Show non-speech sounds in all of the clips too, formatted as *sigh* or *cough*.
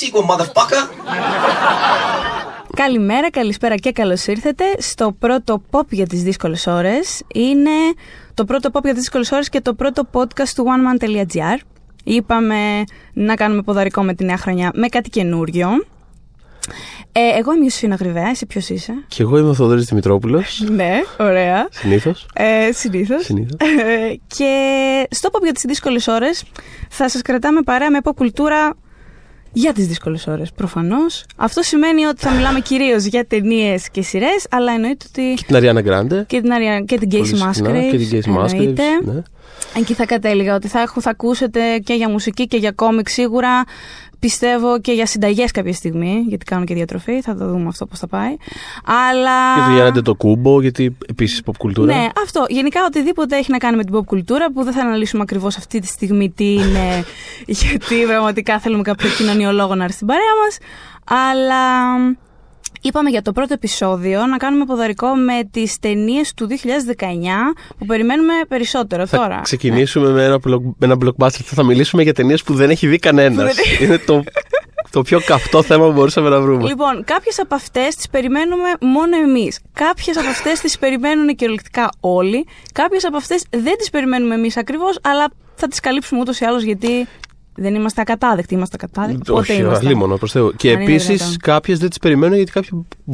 sequel, motherfucker. Καλημέρα, καλησπέρα και καλώς ήρθατε στο πρώτο pop για τις δύσκολες ώρες. Είναι το πρώτο pop για τις δύσκολες ώρες και το πρώτο podcast του oneman.gr. Είπαμε να κάνουμε ποδαρικό με τη νέα χρονιά με κάτι καινούριο. Ε, εγώ είμαι η Ιωσήφινα Γρυβαία, εσύ ποιος είσαι; Και εγώ είμαι ο Θοδωρής Δημητρόπουλος. *laughs* Ναι, ωραία. Συνήθως. Ε, συνήθως. Συνήθως. Ε, και στο pop για τις δύσκολες ώρες θα σας κρατάμε παρέα με pop κουλτούρα για τις δύσκολες ώρες, προφανώς. Αυτό σημαίνει ότι θα μιλάμε κυρίως για ταινίες και σειρές, αλλά εννοείται ότι Και την Αριάννα Γκράντε. και την, Αρια... και την Πολύ Casey συχνά, Musgraves. Και την Casey Musgraves. εννοείται. Ναι. Εκεί θα κατέληγα ότι θα, έχω, θα ακούσετε και για μουσική και για κόμικ σίγουρα. Πιστεύω και για συνταγές κάποια στιγμή, γιατί κάνω και διατροφή, θα το δούμε αυτό πώς θα πάει. Αλλά... Και το Γιάννετε το Κούμπο, γιατί επίσης pop κουλτούρα. Ναι, αυτό. Γενικά οτιδήποτε έχει να κάνει με την pop κουλτούρα που δεν θα αναλύσουμε ακριβώς αυτή τη στιγμή τι είναι, *laughs* γιατί πραγματικά θέλουμε κάποιο κοινωνιολόγο να έρθει στην παρέα μας. Αλλά είπαμε για το πρώτο επεισόδιο να κάνουμε ποδαρικό με τις ταινίες του 2019 που περιμένουμε περισσότερο Θα τώρα. ξεκινήσουμε με, ένα block, με ένα blockbuster. Θα μιλήσουμε για ταινίες που δεν έχει δει κανένας. *laughs* Είναι το, το πιο καυτό θέμα που μπορούσαμε να βρούμε. Λοιπόν, κάποιες από αυτές τις περιμένουμε μόνο εμείς. Κάποιες από αυτές τις περιμένουν κυριολεκτικά όλοι. Κάποιες από αυτές δεν τις περιμένουμε εμείς ακριβώς, αλλά θα τις καλύψουμε ούτως ή άλλως γιατί δεν είμαστε ακατάδεκτοι. Είμαστε ακατάδεκτοι. Πότε Όχι, είμαστε; αλίμονο, προς Θεού. Και Αν είναι επίσης δυνατόν. κάποιες δεν τις περιμένω γιατί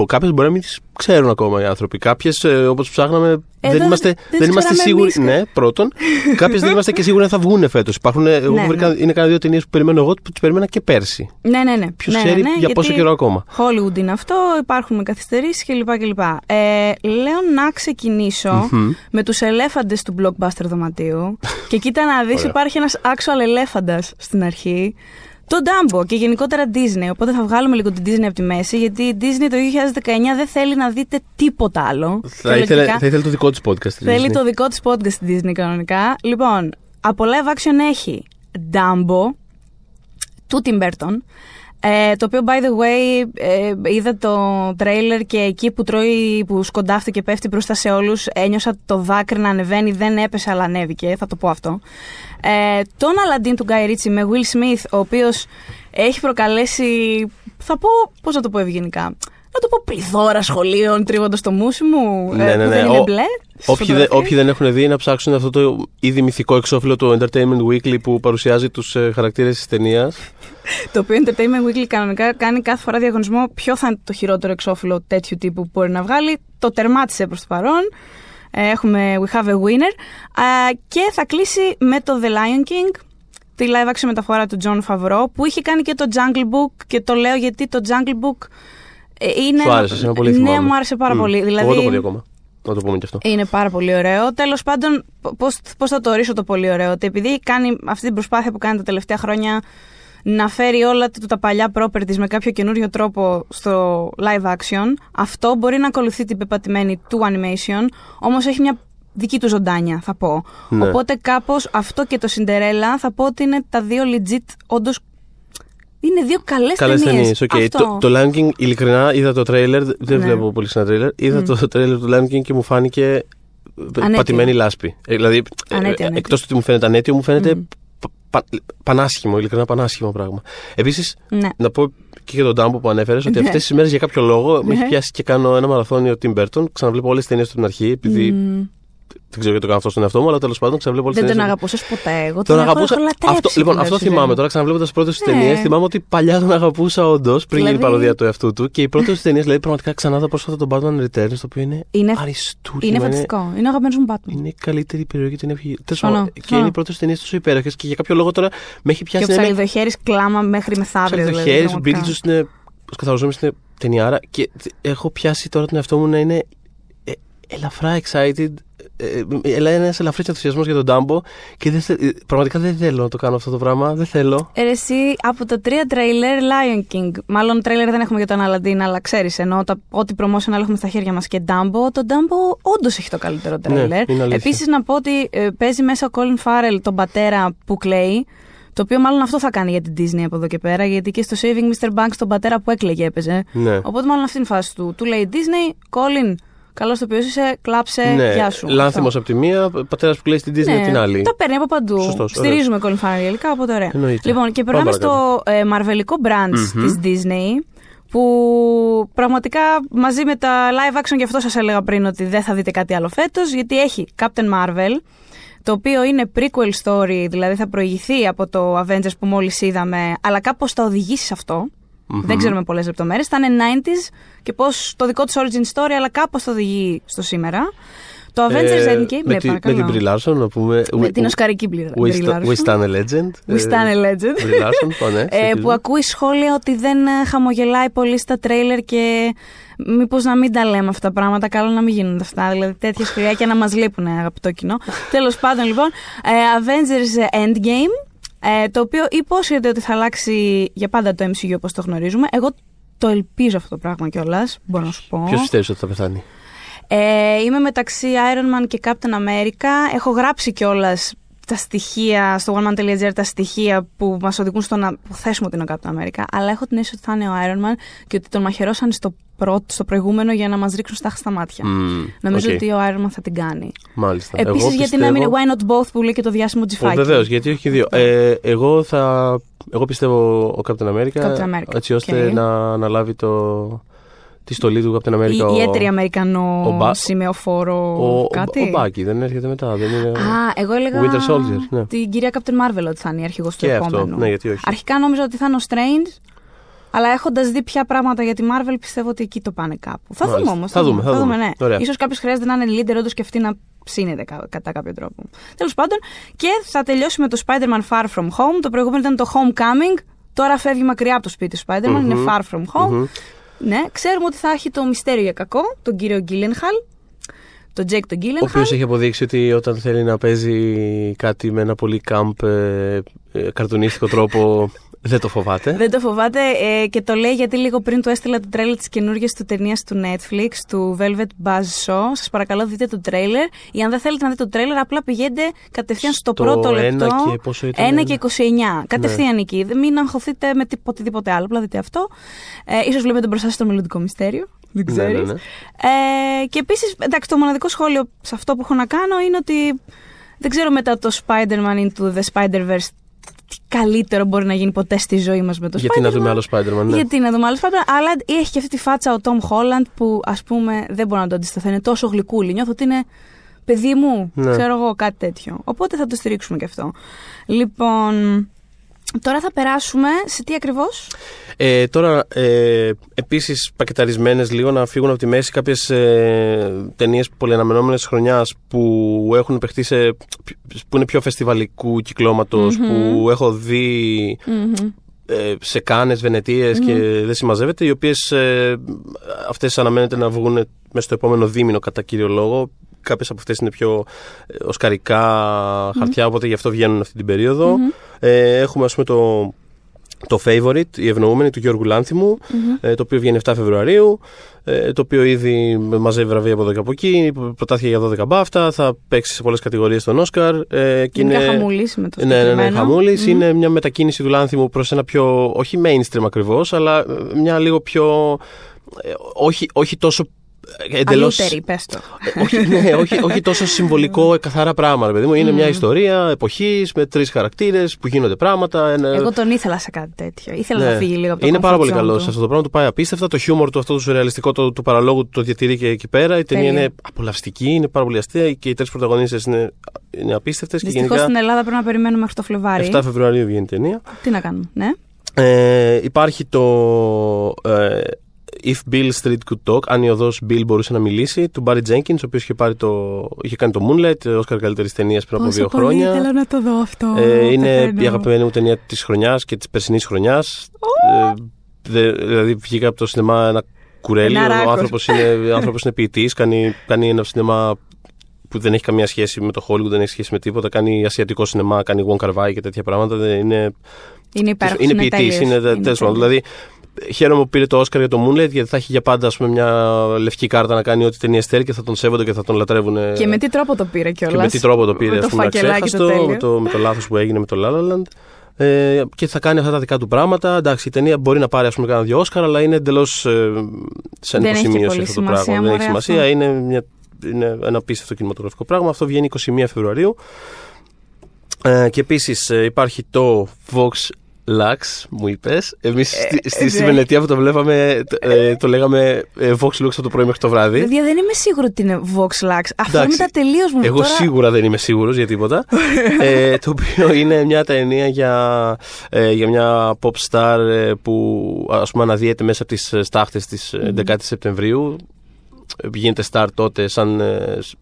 κάποιες μπορεί να μην τις ξέρουν ακόμα οι άνθρωποι. Κάποιες, όπως ψάχναμε, Εδώ δεν είμαστε, δεν τις δεν είμαστε ξέραμε σίγουροι. εμείς. Ναι, πρώτον. *laughs* Κάποιες δεν είμαστε και σίγουροι αν θα βγουν φέτος. Υπάρχουν, εγώ Ναι, βρήκα, ναι. είναι κάνα δύο ταινίες που περιμένω εγώ που τις περίμενα και πέρσι. Ναι, ναι, ναι. Ποιος ναι, ξέρει ναι, ναι, για πόσο γιατί καιρό ακόμα. Hollywood είναι αυτό, υπάρχουν καθυστερήσεις κλπ. κλπ. Ε, λέω να ξεκινήσω με τους ελέφαντες του blockbuster δωματίου. *laughs* και κοίτα να δεις, Ωραία. υπάρχει ένας actual ελέφαντας στην αρχή. Το Dumbo και γενικότερα Disney. Οπότε θα βγάλουμε λίγο την Disney από τη μέση, γιατί η Disney το 2019 δεν θέλει να δείτε τίποτα άλλο. Θα Και ήθελε, λογικά θα ήθελε το δικό της podcast. η Θέλει Disney. το δικό της podcast στη Disney κανονικά. Λοιπόν, από live action έχει Dumbo του Tim Burton. Ε, το οποίο, by the way, ε, είδα το τρέιλερ και εκεί που τρώει, που σκοντάφτει και πέφτει μπροστά σε όλους, ένιωσα το δάκρυ να ανεβαίνει, δεν έπεσε αλλά ανέβηκε, θα το πω αυτό. Ε, τον Aladdin του Guy Ritchie με Will Smith, ο οποίος έχει προκαλέσει, θα πω, πώς να το πω ευγενικά, να το πω πληθώρα σχολείων τρίβοντας το μουσι μου, Ναι, ε, ναι, που ναι. δεν είναι Ο- μπλε. στις Όποιοι δεν, φωτογραφίες. όποιοι δεν έχουν δει, να ψάξουν αυτό το ήδη μυθικό εξώφυλλο του Entertainment Weekly που παρουσιάζει τους ε, χαρακτήρες της ταινίας. Το οποίο Entertainment Weekly κανονικά κάνει κάθε φορά διαγωνισμό ποιο θα είναι το χειρότερο εξώφυλλο τέτοιου τύπου που μπορεί να βγάλει. Το τερμάτισε προς το παρόν. Ε, Έχουμε We have a winner. Α, και θα κλείσει με το The Lion King, τη live action μεταφορά του John Favreau, που είχε κάνει και το Jungle Book. Και το λέω γιατί το Jungle Book ε, είναι. Σου άρεσε, είναι πολύ Ναι, θυμάμαι. μου άρεσε πάρα Μμ. πολύ. Δηλαδή, Εγώ το έχω δει ακόμα. Να το πούμε και αυτό. είναι πάρα πολύ ωραίο. Τέλος πάντων, πώς θα το ορίσω το πολύ ωραίο, ότι επειδή κάνει αυτή την προσπάθεια που κάνει τα τελευταία χρόνια να φέρει όλα του τα παλιά properties με κάποιο καινούριο τρόπο στο live action, αυτό μπορεί να ακολουθεί την πεπατημένη του animation, όμως έχει μια δική του ζωντάνια, θα πω. Ναι. Οπότε κάπως αυτό και το Cinderella θα πω ότι είναι τα δύο legit, όντως. Είναι δύο καλές Καλές ταινίες. ταινίες. οκ. Το, το Lion King, ειλικρινά, είδα το τρέιλερ. Δεν Ναι. βλέπω πολύ συχνά τρέιλερ. Είδα το τρέιλερ του Lion King και μου φάνηκε ε, Ανέτειο. πατημένη λάσπη. Ε, δηλαδή, Ανέτειο, ανέτειο. εκτός του ότι μου φαίνεται ανέτειο, μου φαίνεται πα- πα- πανάσχημο, ειλικρινά πανάσχημο πράγμα. Επίσης, Ναι. να πω και για τον Ντάμπο που ανέφερες ότι Ναι. αυτές τις μέρες για κάποιο λόγο με Ναι. έχει πιάσει και κάνω ένα μαραθώνιο Tim Burton. Ξαναβλέπω όλες τις ταινίες του την αρχή, επειδή δεν ξέρω γιατί το κάνω αυτό στον εαυτό μου, αλλά τέλος πάντων ξαναβλέπω όλες τις Δεν ταινίες. τον αγαπούσε ποτέ. Εγώ τον, Τον έχω- αγαπούσα. έχω λατρέψει Αυτό, λοιπόν, κιόλας αυτό στη ζωή θυμάμαι μου. τώρα, ξαναβλέποντα τις πρώτες Ναι. ταινίες. Θυμάμαι ότι παλιά τον αγαπούσα όντως, πριν γίνει Δηλαδή- παροδία του εαυτού του. Και οι πρώτες ταινίες, δηλαδή πραγματικά ξανά είδα πρόσφατα τον Batman Returns, το οποίο είναι, Είναι- αριστούργημα. Είναι φανταστικό. Είναι ο αγαπημένος μου Batman. Είναι η καλύτερη περιοχή την έχει. Τέλος Συμφωνώ, πάντων, και συμφωνώ. είναι οι πρώτες ταινίες τόσο υπέροχες και για κάποιο λόγο τώρα με έχει Και πιάσει ο να είμαι. ψαλιδοχέρι κλάμα μέχρι μεθαύριο. Σαν το δηλαδή, χέρι, ο πραγματικά. Beetlejuice είναι. Ο καθαροζόμενο είναι ταινιάρα. Και έχω πιάσει τώρα τον εαυτό μου να είναι ε, ελαφρά excited. Ε, ε, ένας ελαφρύς ενθουσιασμός για τον Ντάμπο και δεν θε- ε, πραγματικά δεν θέλω να το κάνω αυτό το πράγμα. Δεν θέλω. Ε, ρε, εσύ από τα τρία τρέιλερ Lion King. Μάλλον τρέιλερ δεν έχουμε για τον Aladdin, αλλά ξέρεις ενώ τα, ό,τι promotion έχουμε στα χέρια μας και Dumbo. Το Dumbo όντως έχει το καλύτερο τρέιλερ. Ναι, είναι αλήθεια. Επίσης να πω ότι ε, παίζει μέσα ο Colin Farrell τον πατέρα που κλαίει. Το οποίο μάλλον αυτό θα κάνει για την Disney από εδώ και πέρα, γιατί και στο Saving Mr. Banks τον πατέρα που έκλαιγε έπαιζε. Ναι. Οπότε μάλλον αυτή είναι η φάση του. Του λέει Disney, Colin, Καλός το οποίος είσαι, κλάψε, ναι, γεια σου. Λάνθιμος από τη μία, πατέρας που κλαίει στην Disney Ναι, από την άλλη. Τα παίρνει από παντού. Σωστός, Στηρίζουμε Colin Farrell υλικά, οπότε ωραία. Εννοείται. Λοιπόν, και Πάμε περνάμε στο ε, μαρβελικό branch Μμμ. της Disney που πραγματικά μαζί με τα live action και αυτό σας έλεγα πριν ότι δεν θα δείτε κάτι άλλο φέτος γιατί έχει Captain Marvel το οποίο είναι prequel story, δηλαδή θα προηγηθεί από το Avengers που μόλις είδαμε αλλά κάπως θα οδηγήσει σε αυτό. Μμμ. Δεν ξέρουμε πολλές λεπτομέρειες. Θα είναι 90s και πώς το δικό του origin story αλλά κάπως θα οδηγεί στο σήμερα. Το Avengers Ε, Endgame, με, ναι, τη, με παρακαλώ. την Brie Larson, να πούμε. Με we- την οσκαρική μπλήρα. We, sta- we stand a legend. We stand a legend. Brie Larson, πω, ναι, Ε, συνεχίζουμε. που ακούει σχόλια ότι δεν ε, χαμογελάει πολύ στα τρέιλερ και μήπως να μην τα λέμε αυτά τα πράγματα. Καλό να μην γίνονται αυτά. Δηλαδή τέτοια σχολιάκια να μας λείπουν, αγαπητό κοινό. *laughs* Τέλος πάντων, λοιπόν, ε, Avengers Endgame. Ε, το οποίο υπόσχεται ότι θα αλλάξει για πάντα το MCU όπως το γνωρίζουμε. Εγώ το ελπίζω αυτό το πράγμα κιόλας. Μπορώ να σου πω. Ποιος πιστεύεις ότι θα πεθάνει; Ε, είμαι μεταξύ Iron Man και Captain America. Έχω γράψει κιόλας τα στοιχεία στο oneman.gr, τα στοιχεία που μας οδηγούν στο να που θέσουμε ότι είναι ο Captain America. Αλλά έχω την αίσθηση ότι θα είναι ο Iron Man και ότι τον μαχαιρώσαν στο, πρώτο, στο προηγούμενο για να μας ρίξουν στάχτη στα μάτια. Μμμ, Νομίζω οκ. ότι ο Iron Man θα την κάνει. Μάλιστα. Επίσης, Εγώ γιατί πιστεύω- να μην είναι Why Not Both που λέει και το διάσημο τζιφάκι. Βεβαίως, γιατί όχι και δύο. Ε, εγώ, θα, εγώ πιστεύω ο Captain America, Captain America, έτσι ώστε οκ. να αναλάβει το, τη στολή του Captain America. Η ο- ιδιαίτερη Αμερικανό ο Μπα- σημαιοφόρο ο, κάτι. ο, ο Bucky δεν έρχεται μετά. Δεν είναι... Α, εγώ έλεγα Winter Soldier, ναι. την κυρία Captain Marvel ότι θα είναι η αρχηγός του και αυτό. επόμενου. Ναι, γιατί όχι. Αρχικά νόμιζα ότι θα είναι ο Strange, αλλά έχοντας δει πια πράγματα για τη Marvel, πιστεύω ότι εκεί το πάνε κάπου. Θα Μάλιστα. δούμε όμως. Θα δούμε, θα δούμε. ναι. Ωραία. Ίσως κάποιος χρειάζεται να είναι leader όντως και αυτή να ψήνεται κα- κατά κάποιο τρόπο. Τέλος πάντων, και θα τελειώσει με το Spider-Man Far From Home. Το προηγούμενο ήταν το Homecoming. Τώρα φεύγει μακριά από το σπίτι του Spider-Man, Μμμ. είναι Far From Home. Μμμ. Ναι, ξέρουμε ότι θα έχει το μυστέριο για κακό, τον κύριο Γκίλενχαλ. Τον Jake τον Ο Γκίλενχαλ. οποίος έχει αποδείξει ότι όταν θέλει να παίζει κάτι με ένα πολύ κάμπ ε, ε, καρτουνίστικο τρόπο *laughs* δεν το φοβάται. Δεν το φοβάται ε, και το λέει γιατί λίγο πριν του έστειλα το τρέλερ της καινούργιας του ταινίας του Netflix, του Velvet Buzz Show. Σας παρακαλώ, δείτε το τρέλερ. Ή αν δεν θέλετε να δείτε το τρέλερ, απλά πηγαίνετε κατευθείαν στο, Στο πρώτο ένα λεπτό. και πόσο ήταν, 1 ναι. και 29. Κατευθείαν εκεί. Δεν μην αγχωθείτε με τίπο- οτιδήποτε άλλο. Απλά δείτε αυτό. Ε, ίσως βλέπετε μπροστά σας το μελλοντικό μυστέριο. Δεν Ναι, ξέρεις. ναι, ναι. Ε, και επίσης, εντάξει, το μοναδικό σχόλιο σε αυτό που έχω να κάνω είναι ότι δεν ξέρω μετά το Spider-Man into the Spider-Verse τι καλύτερο μπορεί να γίνει ποτέ στη ζωή μας με το Γιατί Spider-Man. να δούμε άλλο Spider-Man, ναι. Γιατί να δούμε άλλο Spider-Man. Αλλά έχει και αυτή τη φάτσα ο Tom Holland που ας πούμε δεν μπορώ να το αντισταθώ. Είναι τόσο γλυκούλη. Νιώθω ότι είναι παιδί μου. Ναι. Ξέρω εγώ κάτι τέτοιο. Οπότε θα το στηρίξουμε και αυτό. Λοιπόν. Τώρα θα περάσουμε σε τι ακριβώς; Ε, τώρα, ε, επίσης, πακεταρισμένες λίγο να φύγουν από τη μέση κάποιες ε, ταινίες πολυαναμενόμενες χρονιάς που έχουν παιχτεί σε. που είναι πιο φεστιβαλικού κυκλώματος, που έχω δει ε, σε κάνες, βενετίες και δεν συμμαζεύεται, οι οποίες ε, αυτές αναμένεται να βγουν μέσα στο επόμενο δίμηνο κατά κύριο λόγο. Κάποιες από αυτές είναι πιο ε, οσκαρικά χαρτιά, οπότε γι' αυτό βγαίνουν αυτή την περίοδο. Ε, έχουμε ας πούμε το, το Favorite, η ευνοούμενη του Γιώργου Λάνθιμου, ε, το οποίο βγαίνει 7 Φεβρουαρίου, ε, το οποίο ήδη μαζεύει βραβεία από εδώ και από εκεί, προτάθηκε για 12 μπάφτα, θα παίξει σε πολλές κατηγορίες στον Όσκαρ. Ε, και Είναι είναι- χαμούλης με το ναι, ναι, ναι, συγκεκριμένο. χαμούλης. Μμμ. Είναι μια μετακίνηση του Λάνθιμου προς ένα πιο, όχι mainstream ακριβώς, αλλά ε, μια λίγο πιο, ε, όχι, όχι τόσο ε, εντελώς... Αλλούτερη, πες το. όχι, ναι, όχι, όχι τόσο συμβολικό, ε, καθαρά πράγμα, ρε παιδί μου. Είναι μια ιστορία εποχής με τρεις χαρακτήρες που γίνονται πράγματα. Ένα... Εγώ τον ήθελα σε κάτι τέτοιο. Ήθελα Ναι. να φύγει λίγο από το Είναι πάρα comfort πολύ zone καλός. του. Σε αυτό το πράγμα του πάει απίστευτα. Το χιούμορ του, αυτό το σουρεαλιστικό του, του παραλόγου το διατηρεί και εκεί πέρα. Η ταινία Τέλεια. είναι απολαυστική, είναι πάρα πολύ αστεία και οι τρεις πρωταγωνίστε είναι, είναι απίστευτες. Και Δυστυχώς γενικά στην Ελλάδα πρέπει να περιμένουμε μέχρι το Φλεβάρι. 7 Φεβρουαρίου βγαίνει η ταινία. Τι να κάνουμε, ναι. Ε, υπάρχει το ε, If Bill Street Could Talk, αν η οδός Bill μπορούσε να μιλήσει, του Barry Jenkins, ο οποίος είχε, πάρει το, είχε κάνει το Moonlight, Όσκαρ καλύτερης ταινίας πριν από Πόσο δύο πολύ χρόνια. ήθελα να το δω αυτό. Ε, είναι Πεθαίνω. η αγαπημένη μου ταινία της χρονιάς και της περσινής χρονιάς. δηλαδή, βγήκα από το σινεμά ένα κουρέλι. Ένα ο ράκος. άνθρωπος είναι, *laughs* άνθρωπος είναι ποιητής, κάνει, κάνει ένα σινεμά που δεν έχει καμία σχέση με το Hollywood, δεν έχει σχέση με τίποτα. Κάνει ασιατικό σινεμά, κάνει Wong Kar Wai και τέτοια πράγματα. Δεν Είναι, Είναι υπέροχος, είναι είναι ποιητής. τέλειος. Είναι, τέλος πάντων. τέλειος. Δηλαδή, χαίρομαι που πήρε το Όσκαρ για το Moonlight γιατί θα έχει για πάντα ας πούμε, μια λευκή κάρτα να κάνει ό,τι ταινία θέλει και θα τον σέβονται και θα τον λατρεύουν. Και με τι τρόπο το πήρε κιόλα. Και με τι τρόπο το πήρε, με ας το πούμε, φακελάκι το αξέχαστο, τέλειο. με το, με το λάθος που έγινε με το La La Land. Ε, και θα κάνει αυτά τα δικά του πράγματα. Εντάξει, η ταινία μπορεί να πάρει ας πούμε κάνα δυο Όσκαρ, αλλά είναι εντελώς ε, σαν Δεν έχει και υποσημείωση πολύ αυτό το σημασία, πράγμα. Δεν έχει μωρέ, σημασία. αυτό. Είναι, μια, είναι ένα απίστευτο κινηματογραφικό πράγμα. Αυτό βγαίνει 21 Φεβρουαρίου. Ε, και επίσης υπάρχει το Vox Lux, μου είπες. Εμείς στη, στη, στη ναι. Βενετία που το βλέπαμε, το, ε, το λέγαμε ε, Vox Lux από το πρωί μέχρι το βράδυ. Παιδιά, δεν είμαι σίγουρη ότι είναι Vox Lux. Αυτό είναι Εντάξει, τα τελείως μου. Εγώ Τώρα... σίγουρα δεν είμαι σίγουρος για τίποτα. ε, το οποίο είναι μια ταινία για, ε, για μια pop star ε, που ας πούμε αναδύεται μέσα από τις ε, στάχτες της ε, 11 Σεπτεμβρίου. Ε, Γίνεται star τότε σαν ε, σ-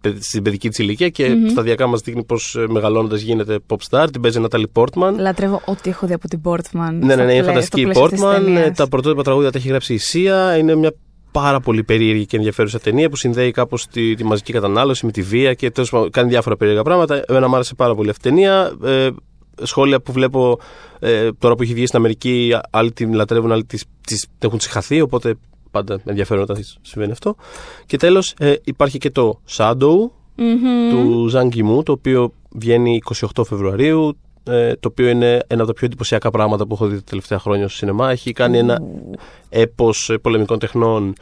παι- στην παιδική της ηλικία και σταδιακά μας δείχνει πως ε, μεγαλώνοντας γίνεται pop star. Την παίζει η Natalie Portman. Λατρεύω ό,τι έχω δει από την Portman. Ναι, ναι, ναι, είναι φανταστική η Portman. Ε, Τα... Τα πρωτότυπα τραγούδια τα έχει γράψει η Σία. Είναι μια πάρα πολύ περίεργη και ενδιαφέρουσα ταινία που συνδέει κάπως τη, τη μαζική κατανάλωση με τη βία και τέλος πάντων κάνει διάφορα περίεργα πράγματα. Εμένα μου άρεσε πάρα πολύ αυτή η ταινία. Ε, σχόλια που βλέπω ε, τώρα που έχει βγει στην Αμερική, άλλοι την λατρεύουν, άλλοι τις, τις την έχουν συγχαθεί. Οπότε πάντα ενδιαφέρον όταν συμβαίνει αυτό. Και τέλος υπάρχει και το Shadow του Ζαν Κιμού, το οποίο βγαίνει 28 Φεβρουαρίου. ε, το οποίο είναι ένα από τα πιο εντυπωσιακά πράγματα που έχω δει τα τελευταία χρόνια στο σινεμά. Έχει κάνει ένα έπος ε, πολεμικών τεχνών,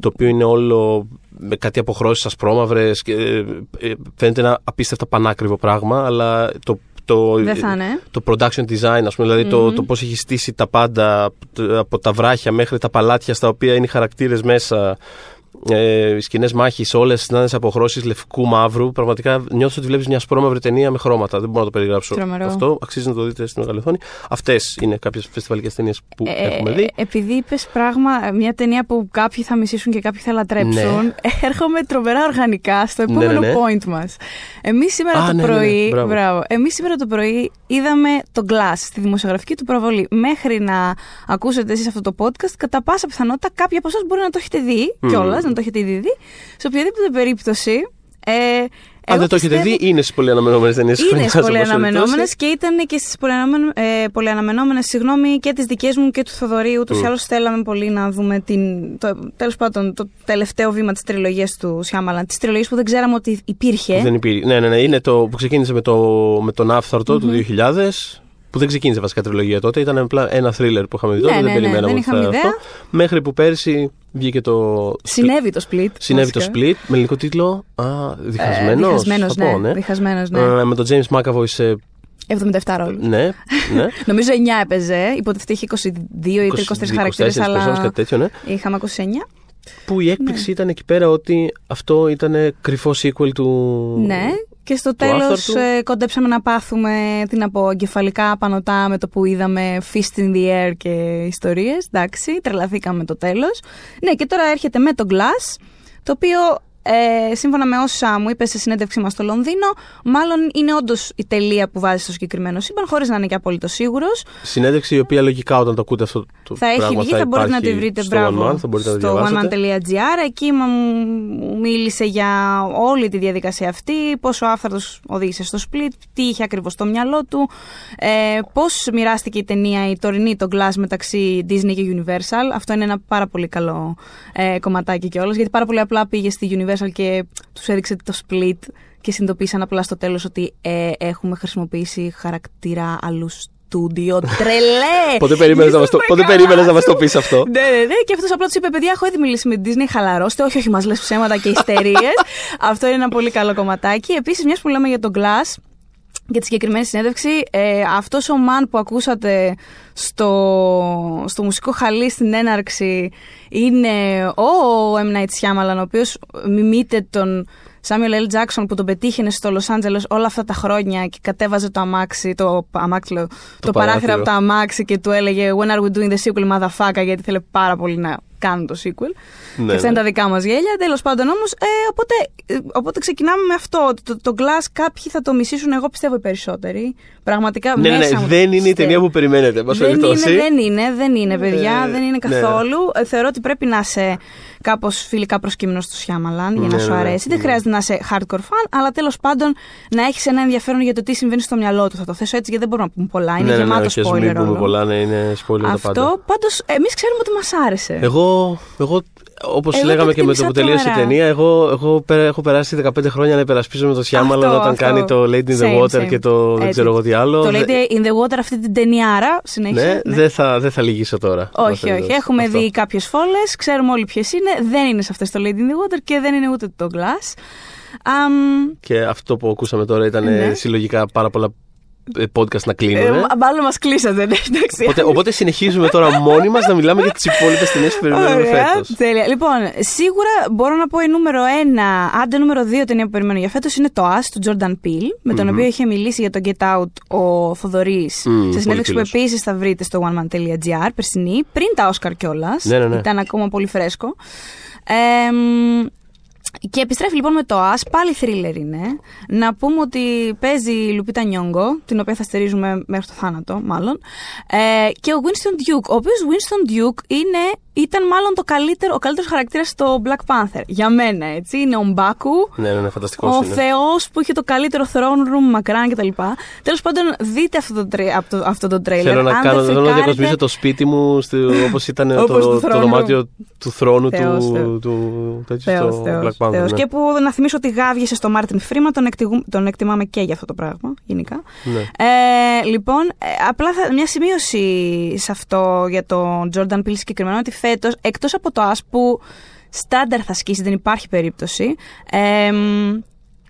το οποίο είναι όλο με κάτι αποχρώσεις ασπρόμαυρες και ε, ε, φαίνεται ένα απίστευτα πανάκριβο πράγμα, αλλά το, το, Δεν θα είναι. το production design, ας πούμε, δηλαδή το, το πώς έχει στήσει τα πάντα από- από τα βράχια μέχρι τα παλάτια στα οποία είναι οι χαρακτήρες μέσα, ε, οι σκηνές μάχης, όλες να είναι σε αποχρώσεις λευκού μαύρου. Πραγματικά νιώθω ότι βλέπεις μια σπρώμαυρη ταινία με χρώματα. Δεν μπορώ να το περιγράψω Τρομερό. αυτό. Αξίζει να το δείτε στην μεγάλη οθόνη. Αυτές είναι κάποιες φεστιβαλικές ταινίες που Ε, έχουμε δει. επειδή είπες πράγμα, μια ταινία που κάποιοι θα μισήσουν και κάποιοι θα λατρέψουν, Ναι. *laughs* έρχομαι τρομερά οργανικά στο Ναι, ναι, επόμενο ναι. point μας. Εμείς σήμερα Α, το ναι, ναι, ναι. πρωί. Μπράβο. μπράβο. Εμείς σήμερα το πρωί είδαμε το Glass στη δημοσιογραφική του προβολή. Μέχρι να ακούσετε εσείς αυτό το podcast, κατά πάσα πιθανότητα κάποιοι από εσάς μπορεί να το έχετε δει Μμμ. κιόλας, να το έχετε ήδη δει. Σε οποιαδήποτε περίπτωση. Ε, Αν δεν το έχετε δει, είναι στις πολύ αναμενόμενε ταινίε είναι στις πολύ αναμενόμενε και ήταν και στις πολύ, ε, πολύ αναμενόμενε, συγγνώμη, και τις δικές μου και του Θοδωρή. Ούτω ή Μμ. άλλω θέλαμε πολύ να δούμε την, το, τέλος πάντων, το τελευταίο βήμα της τριλογίας του Σιάμαλαν. Της τριλογίας που δεν ξέραμε ότι υπήρχε. Δεν υπήρχε. Ναι, ναι, ναι. Είναι το που ξεκίνησε με, το, με τον Άφθαρτο του 2000. Που δεν ξεκίνησε βασικά τριλογία τότε. Ήταν απλά ένα θρίλερ που είχαμε δει Ναι, τότε. ναι, δεν ναι, περιμέναμε δεν ότι είχαμε θα ιδέα. αυτό. Μέχρι που πέρσι βγήκε το. Συνέβη το split. Συνέβη το βασικά. split με ελληνικό τίτλο. Α, διχασμένος. Ε, διχασμένος, ναι. Διχασμένος, ναι. Ε, με τον James McAvoy σε. 77 ρόλους. Ναι, ναι. *laughs* Νομίζω 9 έπαιζε. Υποτίθεται είχε 22 ή 23 χαρακτήρες, 24 αλλά personas, κάτι τέτοιο, ναι. είχαμε 29. Που η έκπληξη Ναι. ήταν εκεί πέρα ότι αυτό ήταν κρυφό sequel του. Ναι, και στο του τέλος άφθαρτου. ε, κοντέψαμε να πάθουμε τι να πω, εγκεφαλικά πανωτά με το που είδαμε Fist in the Air και ιστορίες. Εντάξει, τρελαθήκαμε το τέλος. Ναι, και τώρα έρχεται με το Glass, το οποίο ε, σύμφωνα με όσα μου είπες σε συνέντευξή μας στο Λονδίνο, μάλλον είναι όντως η τελεία που βάζει στο συγκεκριμένο σύμπαν, χωρίς να είναι και απόλυτο σίγουρος. Συνέντευξη η οποία λογικά όταν το ακούτε αυτό το Θα έχει πράγμα βγει, θα, μπορείτε να τη υπάρχει βρείτε στο μπράβο One Man, θα μπορείτε να το στο διαβάσετε. oneman.gr. Εκεί μα- μου μίλησε για όλη τη διαδικασία αυτή, πόσο άφθαρτος οδήγησε στο split, τι είχε ακριβώς στο μυαλό του, ε, πώς μοιράστηκε η ταινία η τωρινή το Glass μεταξύ Disney και Universal. Αυτό είναι ένα πάρα πολύ καλό ε, κομματάκι κιόλας, γιατί πάρα πολύ απλά πήγε στη Universal και τους έδειξε το split και συνειδητοποίησαν απλά στο τέλος ότι ε, έχουμε χρησιμοποιήσει χαρακτήρα αλλού στούντιο. *laughs* Τρελέ! Πότε περίμενες να, μας το- Ήσασταν πότε καλά. περίμενες να μας το πεις αυτό; Ναι, ναι, ναι. Και αυτός απλά τους είπε: Παιδιά, έχω ήδη μιλήσει με την Disney, χαλαρώστε. Όχι, όχι, μας λες ψέματα και *laughs* ιστερίες. αυτό είναι ένα πολύ καλό κομματάκι. Επίσης, μιας που λέμε για τον Glass, για τη συγκεκριμένη συνέντευξη, ε, αυτός ο man που ακούσατε στο, στο μουσικό χαλί στην έναρξη είναι ο M. Night Shyamalan, ο οποίος μιμείται τον Samuel L. Jackson που τον πετύχαινε στο Λος Άντζελες όλα αυτά τα χρόνια και κατέβαζε το αμάξι, το, αμάξι, λέω, το, παράθυρο παράθυρο. από το αμάξι και του έλεγε When are we doing the sequel, motherfucker, γιατί θέλει πάρα πολύ να κάνουν το sequel. Ναι, και αυτά ναι. είναι τα δικά μας γέλια. Τέλος πάντων όμως, ε, οπότε, ε, οπότε ξεκινάμε με αυτό. ότι Το, το Glass κάποιοι θα το μισήσουν, εγώ πιστεύω οι περισσότεροι. Πραγματικά Ναι, ναι, μέσα ναι, μου δεν είναι η πιστεύω. ταινία που περιμένετε. εν πάση Δεν είναι, περιπτώσει. δεν είναι, δεν είναι, παιδιά. Ε, δεν είναι ναι. καθόλου. Ε, Θεωρώ ότι πρέπει να είσαι κάπως φιλικά προσκύμενο στο Σιάμαλαν για να Ναι, σου ναι, ναι. αρέσει. Δεν Ναι. χρειάζεται να είσαι hardcore fan, αλλά τέλος πάντων να έχεις ένα ενδιαφέρον για το τι συμβαίνει στο μυαλό του. Θα το θέσω έτσι γιατί δεν μπορούμε να πούμε πολλά. Είναι ναι, ναι, ναι, γεμάτο όχι, ας spoiler. μην πούμε όλο. πολλά, ναι, είναι spoiler τα πάντα. Αυτό πάντως εμείς ξέρουμε ότι μας άρεσε. Εγώ, εγώ Όπως Εγώ λέγαμε το και με το εκτίμησα που τελείωσε η τρομερά. ταινία, εγώ, εγώ πέρα- έχω περάσει 15 χρόνια να υπερασπίζομαι το Σιάμαλαν Αυτό, όταν αυτό. κάνει το Lady in the Same, Water same. και το δεν Έτσι. ξέρω εγώ τι άλλο. Το Δε- λέτε in the water αυτή την ταινιάρα, συνέχισε. Ναι, δεν θα, δεν θα λυγίσω τώρα. Όχι, Μας όχι. τελειώσει. Έχουμε Αυτό. δει κάποιες φόλες, ξέρουμε όλοι ποιες είναι. Δεν είναι σε αυτές το Lady in the Water και δεν είναι ούτε το Glass. Αμ, Και αυτό που ακούσαμε τώρα ήταν Ναι. συλλογικά πάρα πολλά ε, podcast να κλείνουν. ε, μάλλον μας κλείσατε, ναι, εντάξει. Οπότε, οπότε συνεχίζουμε τώρα μόνοι μας να μιλάμε για τις υπόλοιπες ταινίες που περιμένουμε Ωραία, φέτος. τέλεια. Λοιπόν, σίγουρα μπορώ να πω η νούμερο ένα, άντε νούμερο δύο ταινία που περιμένω για φέτος είναι το Us του Jordan Peele, με τον οποίο είχε μιλήσει για το Get Out ο Θοδωρής Μμμ, σε συνέντευξη που πολύ φίλος. επίσης θα βρείτε στο oneman.gr περσινή, πριν τα Oscar κιόλας. Ναι, ναι, ναι. Ήταν ακόμα πολύ φρέσκο. Ε, μ, και επιστρέφει λοιπόν με το As, πάλι thriller είναι. Να πούμε ότι παίζει η Λουπίτα Νιόγκο, την οποία θα στερίζουμε μέχρι το θάνατο, μάλλον. Ε, και ο Winston Duke, ο οποίος Winston Duke είναι, ήταν μάλλον το καλύτερο, ο καλύτερος χαρακτήρας στο Black Panther. Για μένα, έτσι. Είναι ο Μπάκου, Ναι, ναι, ναι, φανταστικός ο είναι. Θεός που είχε το καλύτερο throne room μακράν κτλ. Τέλος πάντων, δείτε αυτό το, τρε, αυτό, αυτό το τρέιλερ. Θέλω να, Αν κάνω, δεν θέλω να φρικάρετε- διακοσμήσω το σπίτι μου όπως ήταν το, *laughs* Όπως το το, throne room. δωμάτιο του θρόνου Θεός, του, Θεός. του, τέτοιου Θεός, στο Θεός, Black Panther. Θεός. ναι. Και που να θυμίσω ότι γάβγισε στο Μάρτιν Φρίμα, τον, εκτιμού- τον εκτιμάμε και για αυτό το πράγμα, γενικά. Ναι. Ε, λοιπόν, ε, απλά θα, μια σημείωση σε αυτό για τον Jordan Peele συγκεκριμένα, ότι φέτος, εκτός από το As που στάνταρ θα σκίσει, δεν υπάρχει περίπτωση. Ε, μ,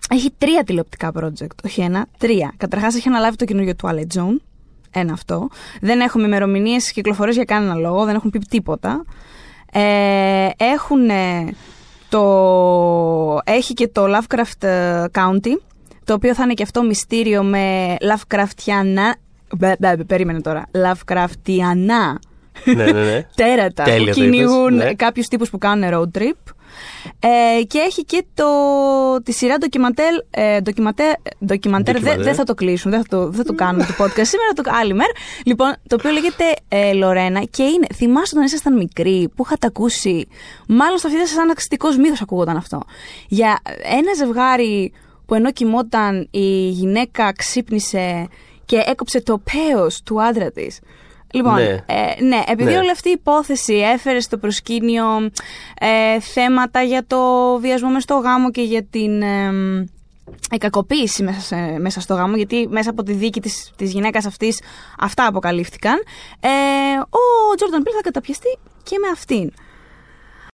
έχει τρία τηλεοπτικά project, όχι ένα, τρία. Καταρχάς έχει αναλάβει το καινούριο Twilight Zone. Ένα αυτό. Δεν έχουμε ημερομηνίες κυκλοφορίες για κανένα λόγο, δεν έχουν πει τίποτα. Ε, έχουν το... Έχει και το Lovecraft ε, County, το οποίο θα είναι και αυτό μυστήριο με Lovecraftiana... Μπε, μπε, μπε, περίμενε τώρα. Lovecraftiana ναι, ναι, ναι. *laughs* τέρατα Τέλεια που το κυνηγούν είπες, ναι. κάποιους τύπους που κάνουν road trip. Ε, και έχει και το, τη σειρά ντοκιμαντέρ, ε, ντοκιμαντέρ, ντοκιμαντέρ δεν Ντοκιμαντέρ. δεν θα το κλείσουν, δεν θα το, δεν θα το κάνουμε το podcast σήμερα, το άλλη μέρα. Λοιπόν, το οποίο λέγεται ε, Λορένα και είναι, θυμάστε όταν ήσασταν μικροί που είχατε ακούσει, μάλλον στο αυτή σαν αστικός μύθος ακούγονταν αυτό, για ένα ζευγάρι που ενώ κοιμόταν η γυναίκα ξύπνησε και έκοψε το πέος του άντρα της. Λοιπόν, Ναι. ε, ναι, επειδή Ναι. όλη αυτή η υπόθεση έφερε στο προσκήνιο ε, θέματα για το βιασμό μέσα στο γάμο και για την ε, ε, κακοποίηση μέσα, σε- μέσα στο γάμο, γιατί μέσα από τη δίκη της, της γυναίκας αυτής αυτά αποκαλύφθηκαν, ε, ο Τζόρνταν Πίλ θα καταπιαστεί και με αυτήν.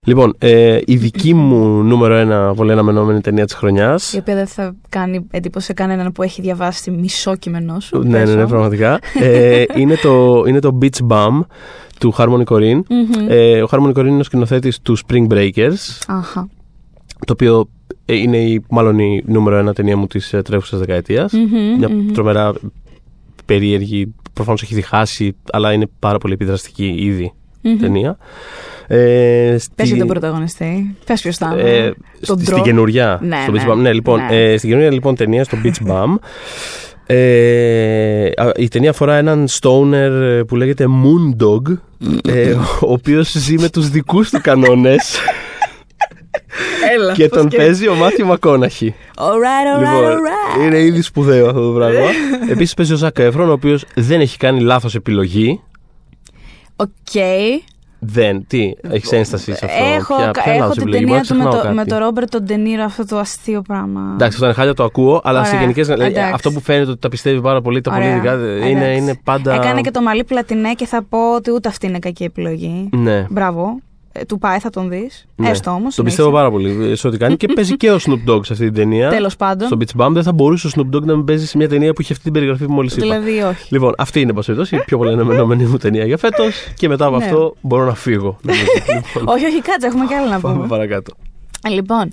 Λοιπόν, ε, η δική μου νούμερο ένα πολύ αναμενόμενη ταινία της χρονιάς. Η οποία δεν θα κάνει εντύπωση σε κανέναν που έχει διαβάσει μισό κείμενό σου. Ναι, Πες ναι, ναι, όμως. πραγματικά. *laughs* ε, είναι, το, είναι το Beach Bum του Harmony Korine. Μμμ. Ε, ο Harmony Korine είναι ο σκηνοθέτης του Spring Breakers, Αχα. το οποίο ε, είναι η, μάλλον η νούμερο ένα ταινία μου της ε, τρέχουσας δεκαετίας. Μμμ, Μια μμμ. τρομερά περίεργη, προφανώς έχει διχάσει, αλλά είναι πάρα πολύ επιδραστική ήδη Μμμ. ταινία. Ε, στη- Πες για τον πρωταγωνιστή. Πες ποιος θα είναι. ε, Τον στη- Ντρο. στην καινούρια. Ναι, στο ναι. Beach Bum. Ναι, λοιπόν, Ναι. Ε, στην καινούρια λοιπόν ταινία στο Beach Bum. Ε, α, η ταινία αφορά έναν stoner ε, που λέγεται Moondog ε, ο οποίος ζει με τους δικούς του κανόνες Έλα. και πώς τον παίζει ο Μάθιου Μακόναχη. Alright, alright, Λοιπόν, alright. είναι ήδη σπουδαίο αυτό το πράγμα. *laughs* Επίσης παίζει ο Ζακ Έφρον, ο οποίος δεν έχει κάνει λάθος επιλογή. Οκ. Δεν, τι, έχεις ένσταση σε αυτό; Έχω, Ποια- ποια έχω λάθος την επιλογή, ταινία μπορεί του να με ξεχνάω το, με κάτι. το Ρόμπερτ Ντενίρο αυτό το αστείο πράγμα. Εντάξει, αυτό είναι χάλια, το ακούω, αλλά σε Ωραία. γενικέ Εντάξει. αυτό που φαίνεται ότι τα πιστεύει πάρα πολύ, τα πολύ Ωραία. ειδικά, είναι, Εντάξει. είναι πάντα. Έκανε και το μαλλί πλατινέ και θα πω ότι ούτε αυτή είναι κακή επιλογή. Ναι. Μπράβο. Ε, του πάει, θα τον δεις. ναι. Έστω όμως. Το πιστεύω πάρα πολύ σε ό,τι κάνει και παίζει και ο Snoop Dogg σε αυτή την ταινία. Τέλος πάντων. Στο Beach Bum δεν θα μπορούσε ο Snoop Dogg να μην παίζει σε μια ταινία που είχε αυτή την περιγραφή που μόλις είπα. Δηλαδή, όχι. Λοιπόν, αυτή είναι, εν πάση περιπτώσει, η πιο πολύ αναμενόμενη μου ταινία για φέτος και μετά από Ναι. αυτό μπορώ να φύγω. νομίζω. *laughs* λοιπόν, όχι, όχι, κάτσε, έχουμε και άλλα να πάμε πούμε. παρακάτω. Λοιπόν,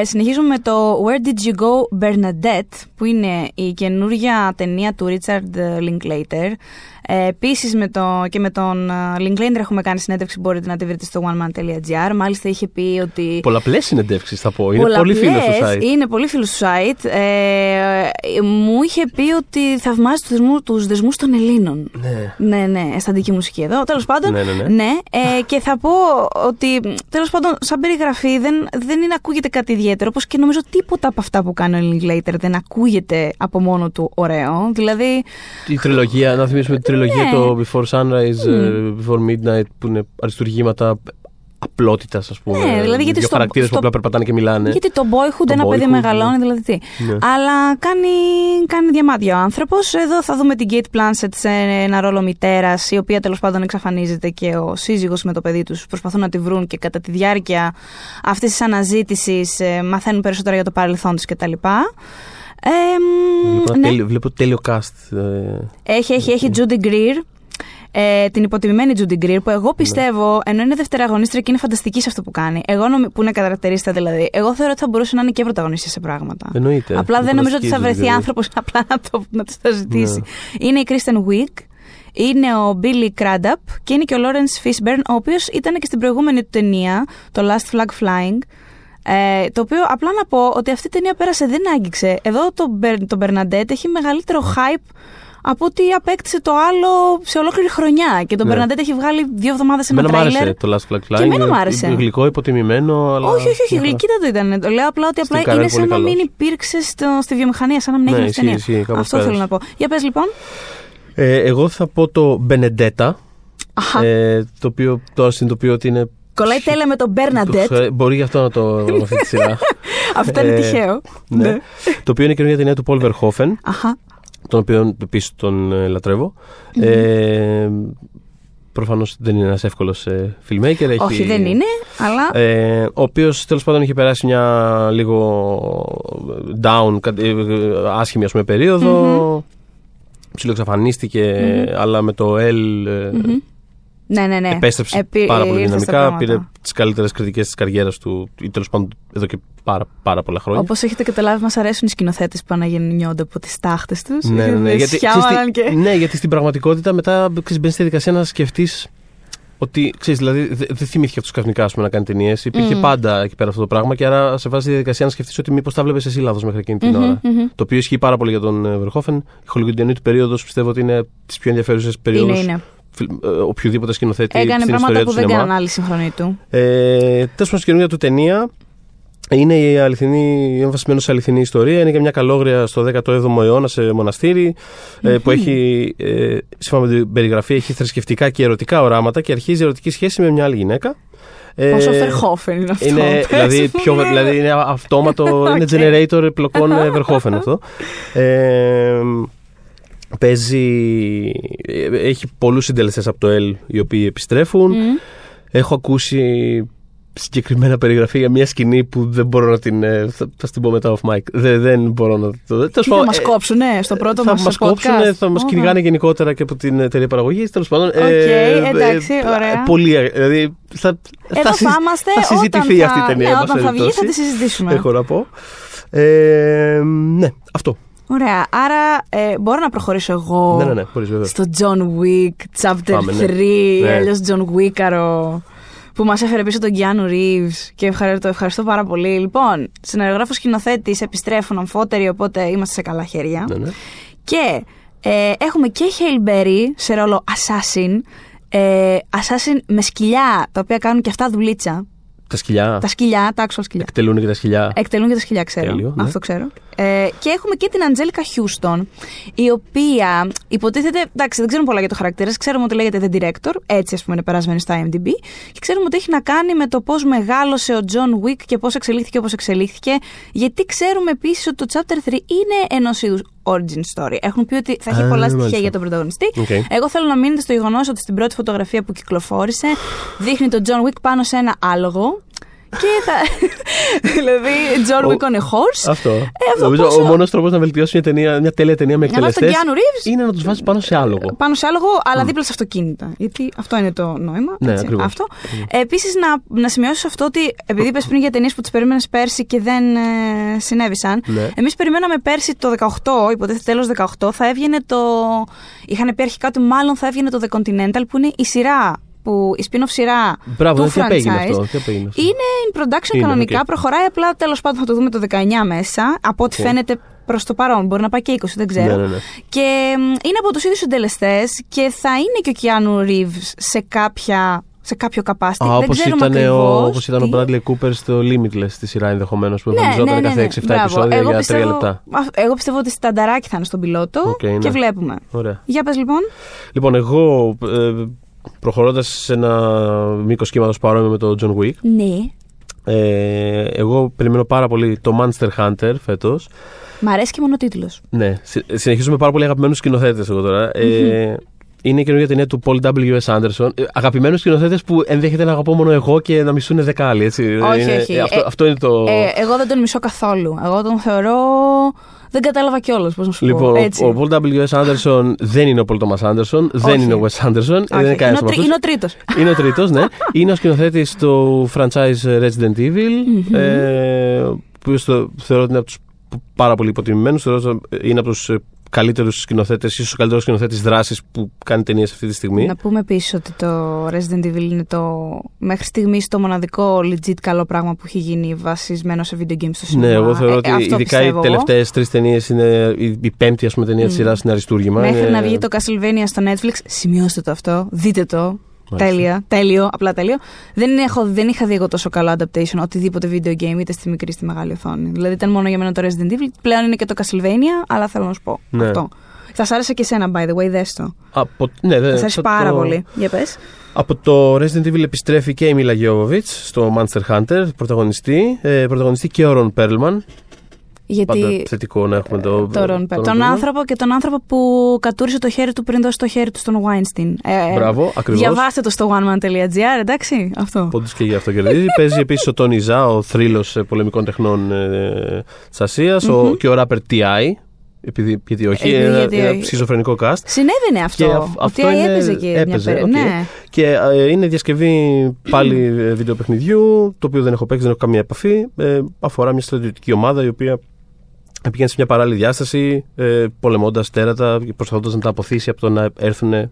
ε, συνεχίζουμε με το Where Did You Go Bernadette, που είναι η καινούργια ταινία του Richard Linklater. Ε, Επίσης και με τον ε, Linklater έχουμε κάνει συνέντευξη, μπορείτε να τη βρείτε στο oneman.gr. Μάλιστα είχε πει ότι. Πολλαπλές συνεντεύξεις θα πω. Είναι πολύ Πολλαπλές, φίλο του site. Είναι πολύ φίλος του site. Ε, μου είχε πει ότι θαυμάζει τους δεσμούς, τους δεσμούς των Ελλήνων. Ναι. Ναι, ναι, αισθαντική μουσική εδώ. Τέλος πάντων. Ναι, ναι, ναι. ε, και θα πω ότι τέλος πάντων, σαν περιγραφή δεν, δεν είναι, ακούγεται κάτι ιδιαίτερο. Όπως και νομίζω τίποτα από αυτά που κάνει ο Linklater δεν ακούγεται από μόνο του ωραίο. Δηλαδή. Η τριλογία, να θυμίσουμε τη τριλογία Ναι. το Before Sunrise, ε, Before Midnight που είναι αριστουργήματα απλότητας, ας πούμε. Ναι, δηλαδή γιατί δύο στο- χαρακτήρες που στο- απλά περπατάνε και μιλάνε. Γιατί το boyhood, Το ένα παιδί boyhood, μεγαλώνει, ναι. δηλαδή τι. Ναι. Αλλά κάνει, κάνει διαμάντια ο άνθρωπος. Εδώ θα δούμε την Kate Blanchett σε ένα ρόλο μητέρας, η οποία τέλος πάντων εξαφανίζεται και ο σύζυγος με το παιδί τους προσπαθούν να τη βρουν και κατά τη διάρκεια αυτής της αναζήτησης μαθαίνουν περισσότερα για το παρελθόν της κτλ. Ε, μ, Βλέπω, ένα ναι. τέλειο, βλέπω τέλειο cast. ε, Έχει, έχει, έχει Judy Greer. Ε, την υποτιμημένη Judy Greer που εγώ πιστεύω, ενώ είναι δευτεραγωνίστρια και είναι φανταστική σε αυτό που κάνει. Εγώ νομι... που είναι καρακτηρίστα δηλαδή. Εγώ θεωρώ ότι θα μπορούσε να είναι και πρωταγωνίστρια σε πράγματα. Εννοείται. Απλά δεν νομίζω ότι θα Φανταστική βρεθεί Judy Greer. άνθρωπος *laughs* απλά να, το, να τη το ζητήσει. Ναι. Είναι η Kristen Wiig, είναι ο Billy Crudup και είναι και ο Lawrence Fishburne, ο οποίος ήταν και στην προηγούμενη του ταινία, το Last Flag Flying. Ε, το οποίο απλά να πω ότι αυτή η ταινία πέρασε, δεν άγγιξε. Εδώ το, Μπερ- το Bernadette έχει μεγαλύτερο hype από ότι απέκτησε το άλλο σε ολόκληρη χρονιά. Και το Ναι. Bernadette έχει βγάλει δύο εβδομάδες ένα Εμένα μ' άρεσε τρέιλερ. το Last Flag Flying. Και εμένα μ' άρεσε. Είναι Γλυκό, υποτιμημένο, αλλά. Όχι, όχι, όχι, μια χαρά. γλυκύτατο ήταν. Το λέω απλά ότι απλά Στην Καρέλ είναι σαν πολύ να καλός. μην υπήρξε στο, στη βιομηχανία, σαν να μην Ναι, έγινε αυτή η ισχύει, ταινία. ισχύει, κάπως Αυτό θέλω πέρασε. να πω. Για πες λοιπόν. Ε, εγώ θα πω το Benedetta. Αχα. Ε, το οποίο τώρα συνειδητοποιώ ότι είναι. Κολλάει τέλεια με τον Bernadette. Ε, Μπορεί γι' αυτό να το *laughs* με αυτή τη σειρά. Αυτό είναι Ε, τυχαίο. ναι. Το οποίο είναι καινούργια ταινία του Paul Verhoeven, Αχα. τον οποίο επίσης τον ε, λατρεύω. Ε, Προφανώς δεν είναι ένας εύκολος filmmaker. Έχει, Όχι, δεν είναι, αλλά. Ε, ο οποίος τέλος πάντων είχε περάσει μια λίγο down, κα- ε, άσχημη ας πούμε, περίοδο. Ψιλοεξαφανίστηκε, αλλά με το L ε, ναι, ναι, ναι. επέστρεψε Επί- πάρα πολύ ήρθε στα δυναμικά. πράγματα. Πήρε τις καλύτερες κριτικές της καριέρας του, ή τέλος πάντων εδώ και πάρα, πάρα πολλά χρόνια. Όπως έχετε καταλάβει, μας αρέσουν οι σκηνοθέτες που αναγεννιόνται από τις τάχτες τους. Ναι, ναι, ναι. *laughs* Γιατί, ξέρεις τι- και... ναι, γιατί στην πραγματικότητα μετά ξέρεις, μπαίνεις στη διαδικασία να σκεφτείς ότι ξέρεις, δηλαδή δε- δεν θυμήθηκε αυτό ξαφνικά ας πούμε, να κάνει ταινίες. Υπήρχε Μμμ. πάντα εκεί πέρα αυτό το πράγμα και άρα σε βάζει στη διαδικασία να σκεφτείς ότι μήπως τα βλέπεις εσύ λάθος μέχρι εκείνη την ώρα. Το οποίο ισχύει πάρα πολύ για τον ε, Verhoeven. Η χολιγουντιανή του περίοδος πιστεύω ότι είναι τις πιο ενδιαφέρουσες περίοδους Είναι, είναι. Οποιοδήποτε σκηνοθέτη Έκανε στην πράγματα ιστορίας που του δεν σινεμά. κάναν άλλοι σύγχρονοι του. Ε, Τέλος πάντων, στην καινούργια του ταινία είναι η αληθινή, είναι βασισμένο σε αληθινή ιστορία. Είναι και μια καλόγρια στο 17ο αιώνα σε μοναστήρι ε, που έχει, ε, σύμφωνα με την περιγραφή, έχει θρησκευτικά και ερωτικά οράματα και αρχίζει ερωτική σχέση με μια άλλη γυναίκα. Ε, Πόσο Φερχόφεν είναι αυτό. είναι, πες δηλαδή, μου, πιο, ναι. δηλαδή είναι αυτόματο, *laughs* είναι Ok. generator πλοκών ε, Verhoeven αυτό. Ε, παίζει, ε, έχει πολλούς συντελεστές από το Elle οι οποίοι επιστρέφουν. Μμ. Έχω ακούσει συγκεκριμένα περιγραφή για μια σκηνή που δεν μπορώ να την. ε, Θα, θα στην πω μετά off mic. Δεν, δεν μπορώ να το. τέλος Τι θα πάντων, μας ε, κόψουνε στο πρώτο θα μας μας podcast. κόψουν, θα μας Ω, κυνηγάνε γενικότερα και από την εταιρεία παραγωγής. Τέλος πάντων. Οκ, εντάξει, ωραία. Πολύ. ε, Δηλαδή, θα, Εδώ θα, συζ- θα είμαστε θα συζητηθεί όταν αυτή η θα- ταινία. Ναι, εν πάση όταν θα βγει θα περιπτώσει. τη συζητήσουμε. Έχω να πω. Ε, ναι, αυτό. Ωραία, άρα ε, μπορώ να προχωρήσω εγώ Ναι, ναι, ναι, μπορείς βέβαια. στο John Wick Chapter Πάμε, 3, ναι. Ναι. αλλιώς John Wickaро, που μας έφερε πίσω τον Keanu Reeves και ευχαρι- το ευχαριστώ πάρα πολύ. Λοιπόν, σεναριογράφος σκηνοθέτης επιστρέφουν αμφότεροι, οπότε είμαστε σε καλά χέρια. Ναι, ναι. Και ε, έχουμε και Hail Berry σε ρόλο assassin, ε, assassin με σκυλιά, τα οποία κάνουν και αυτά δουλίτσα. Τα σκυλιά. Τα σκυλιά, τα actual σκυλιά. Εκτελούν και τα σκυλιά. Εκτελούν και τα σκυλιά, ξέρω. Τέλειο, ναι. Αυτό ξέρω. Ε, και έχουμε και την Αντζέλικα Χιούστον, η οποία υποτίθεται. Εντάξει, δεν ξέρουμε πολλά για το χαρακτήρα. της. Ξέρουμε ότι λέγεται The Director, έτσι ας πούμε είναι περασμένη στο IMDb. Και ξέρουμε ότι έχει να κάνει με το πώς μεγάλωσε ο John Wick και πώς εξελίχθηκε όπως εξελίχθηκε. Γιατί ξέρουμε επίσης ότι το Chapter 3 είναι ενός είδους origin story. Έχουν πει ότι θα έχει Α, πολλά στοιχεία μάλιστα. για τον πρωταγωνιστή. Οκ. Εγώ θέλω να μείνετε στο γεγονός ότι στην πρώτη φωτογραφία που κυκλοφόρησε δείχνει τον John Wick πάνω σε ένα άλογο. Και θα. *laughs* δηλαδή, John Ο- Wick on a horse. Αυτό. αυτό Νομίζω πόσο- ο μόνος τρόπος να βελτιώσει μια, ταινία, μια τέλεια ταινία με Να βάζεις τον εκτελεστές Keanu Reeves. είναι να τους βάζεις πάνω σε άλογο. Πάνω σε άλογο, αλλά δίπλα σε αυτοκίνητα. Γιατί αυτό είναι το νόημα. Ναι, έτσι, ακριβώς. αυτό. Ε, Επίσης, να, να σημειώσω αυτό ότι επειδή είπες πριν για ταινίες που τις περίμενες πέρσι και δεν ε, συνέβησαν. Ναι. Εμείς περιμέναμε πέρσι το 18, υποτίθεται τέλος 18, θα έβγαινε το. Είχαν πει αρχικά ότι μάλλον θα έβγαινε το The Continental που είναι η σειρά. Που, η spin-off σειρά Μπράβο, του δεν τι απέγινε franchise. αυτό. Τι απέγινε αυτό; Είναι in production Είναι, κανονικά, οκ. προχωράει απλά τέλος πάντων θα το δούμε το 19 μέσα. Από ό,τι Οκ. φαίνεται προς το παρόν. Μπορεί να πάει και 20, δεν ξέρω. Ναι, ναι, ναι. Και μ, είναι από τους ίδιους συντελεστές και θα είναι και ο Keanu Reeves σε, κάποια, σε κάποιο capacity. Α, δεν όπως ξέρουμε ήταν, ο, ακριβώς όπως ήταν ο τι. Bradley Cooper στο Limitless στη σειρά ενδεχομένως που Ναι, εμφανιζόταν ναι, ναι, κάθε ναι. 6-7 Μπράβο. επεισόδια Εγώ για 3 πιστεύω- λεπτά. α, Εγώ πιστεύω ότι στανταράκι θα είναι στον πιλότο Οκ, και ναι. βλέπουμε. Ωραία. Για πες λοιπόν. Λοιπόν, εγώ ε, προχωρώντας σε ένα μήκος κύματος παρόμοιο με το John Wick. Ναι. Ε, εγώ περιμένω πάρα πολύ το Monster Hunter φέτος. Μ' αρέσει και μόνο τίτλος. Ναι, συ- συνεχίζουμε πάρα πολύ αγαπημένους σκηνοθέτες εγώ τώρα. Ε, είναι η καινούργια ταινία του Paul W.S. Anderson. Ε, Αγαπημένους σκηνοθέτες που ενδέχεται να αγαπώ μόνο εγώ και να μισούν δέκα άλλοι. Έτσι. Όχι, είναι, όχι. ε, αυτό, Ε, αυτό είναι το. Ε, εγώ δεν τον μισώ καθόλου. Εγώ τον θεωρώ. Δεν κατάλαβα κιόλας πώς να σου Λοιπόν, πω. ο, Έτσι. ο Paul W.S. Anderson δεν είναι ο Paul Thomas Anderson, δεν Όχι. είναι ο Wes Anderson, Όχι, δεν είναι κανένας είναι, ο από τρι- αυτούς. είναι ο τρίτος. Είναι ο τρίτος, ναι. *laughs* είναι ο σκηνοθέτης του franchise Resident Evil. ε, που στο, θεωρώ ότι είναι από τους πάρα πολύ υποτιμημένους. Θεωρώ ότι είναι από τους καλύτερους σκηνοθέτες, ίσως ο καλύτερος σκηνοθέτης δράσης που κάνει ταινίες αυτή τη στιγμή. Να πούμε επίσης ότι το Resident Evil είναι το μέχρι στιγμής το μοναδικό legit καλό πράγμα που έχει γίνει βασισμένο σε video games στο σινεμά. Ναι, εγώ θεωρώ Ε, ότι αυτό ειδικά πιστεύω οι εγώ. τελευταίες τρεις ταινίες είναι. Η, η πέμπτη, ας πούμε, ταινία της σειράς είναι αριστούργημα. Μέχρι είναι... να βγει το Castlevania στο Netflix, σημειώστε το αυτό, δείτε το. Μάλιστα. Τέλεια, τέλειο, απλά τέλειο. Δεν, έχω, δεν είχα δει εγώ τόσο καλό adaptation οτιδήποτε video game, είτε στη μικρή είτε στη μεγάλη οθόνη. Δηλαδή ήταν μόνο για μένα το Resident Evil, πλέον είναι και το Castlevania, αλλά θέλω να σου πω Ναι. αυτό. Θα σ' άρεσε και εσένα, by the way, δες το. Από, ναι, δεν- θα σ' άρεσε το- πάρα το- πολύ. Για πες. Από το Resident Evil επιστρέφει και η Μίλα Γιώβοβιτς στο Monster Hunter, πρωταγωνιστή. Ε, πρωταγωνιστή και ο Ρον Πέρλμαν. Πάντα Γιατί θετικό να έχουμε το. το Ron Pell. Τον Perlman. άνθρωπο και τον άνθρωπο που κατούρισε το χέρι του πριν δώσει το χέρι του στον Weinstein. Ε, Μπράβο, ακριβώς. Διαβάστε το στο oneman.gr, εντάξει, αυτό. Πόντου και για αυτό κερδίζει. *laughs* Παίζει επίσης ο Τόνι Ζά, ο θρύλος πολεμικών τεχνών ε, της ασίας. Μμμ. Και ο rapper T.I. Επειδή, γιατί όχι, Ε, είναι ένα- γιατί ένα όχι. σχιζοφρενικό cast. Συνέβαινε αυτό. Και αυ- ότι αυτό είναι- έπαιζε και έπαιζε, μια οκ. περίοδο. Ναι. Και ε, είναι διασκευή πάλι ε, βιντεοπαιχνιδιού, το οποίο δεν έχω παίξει, δεν έχω καμία επαφή. Ε, αφορά μια στρατιωτική ομάδα η οποία πηγαίνεις σε μια παράλληλη διάσταση, ε, πολεμώντας τέρατα, προσπαθώντας να τα απωθήσει από το να έρθουν ε,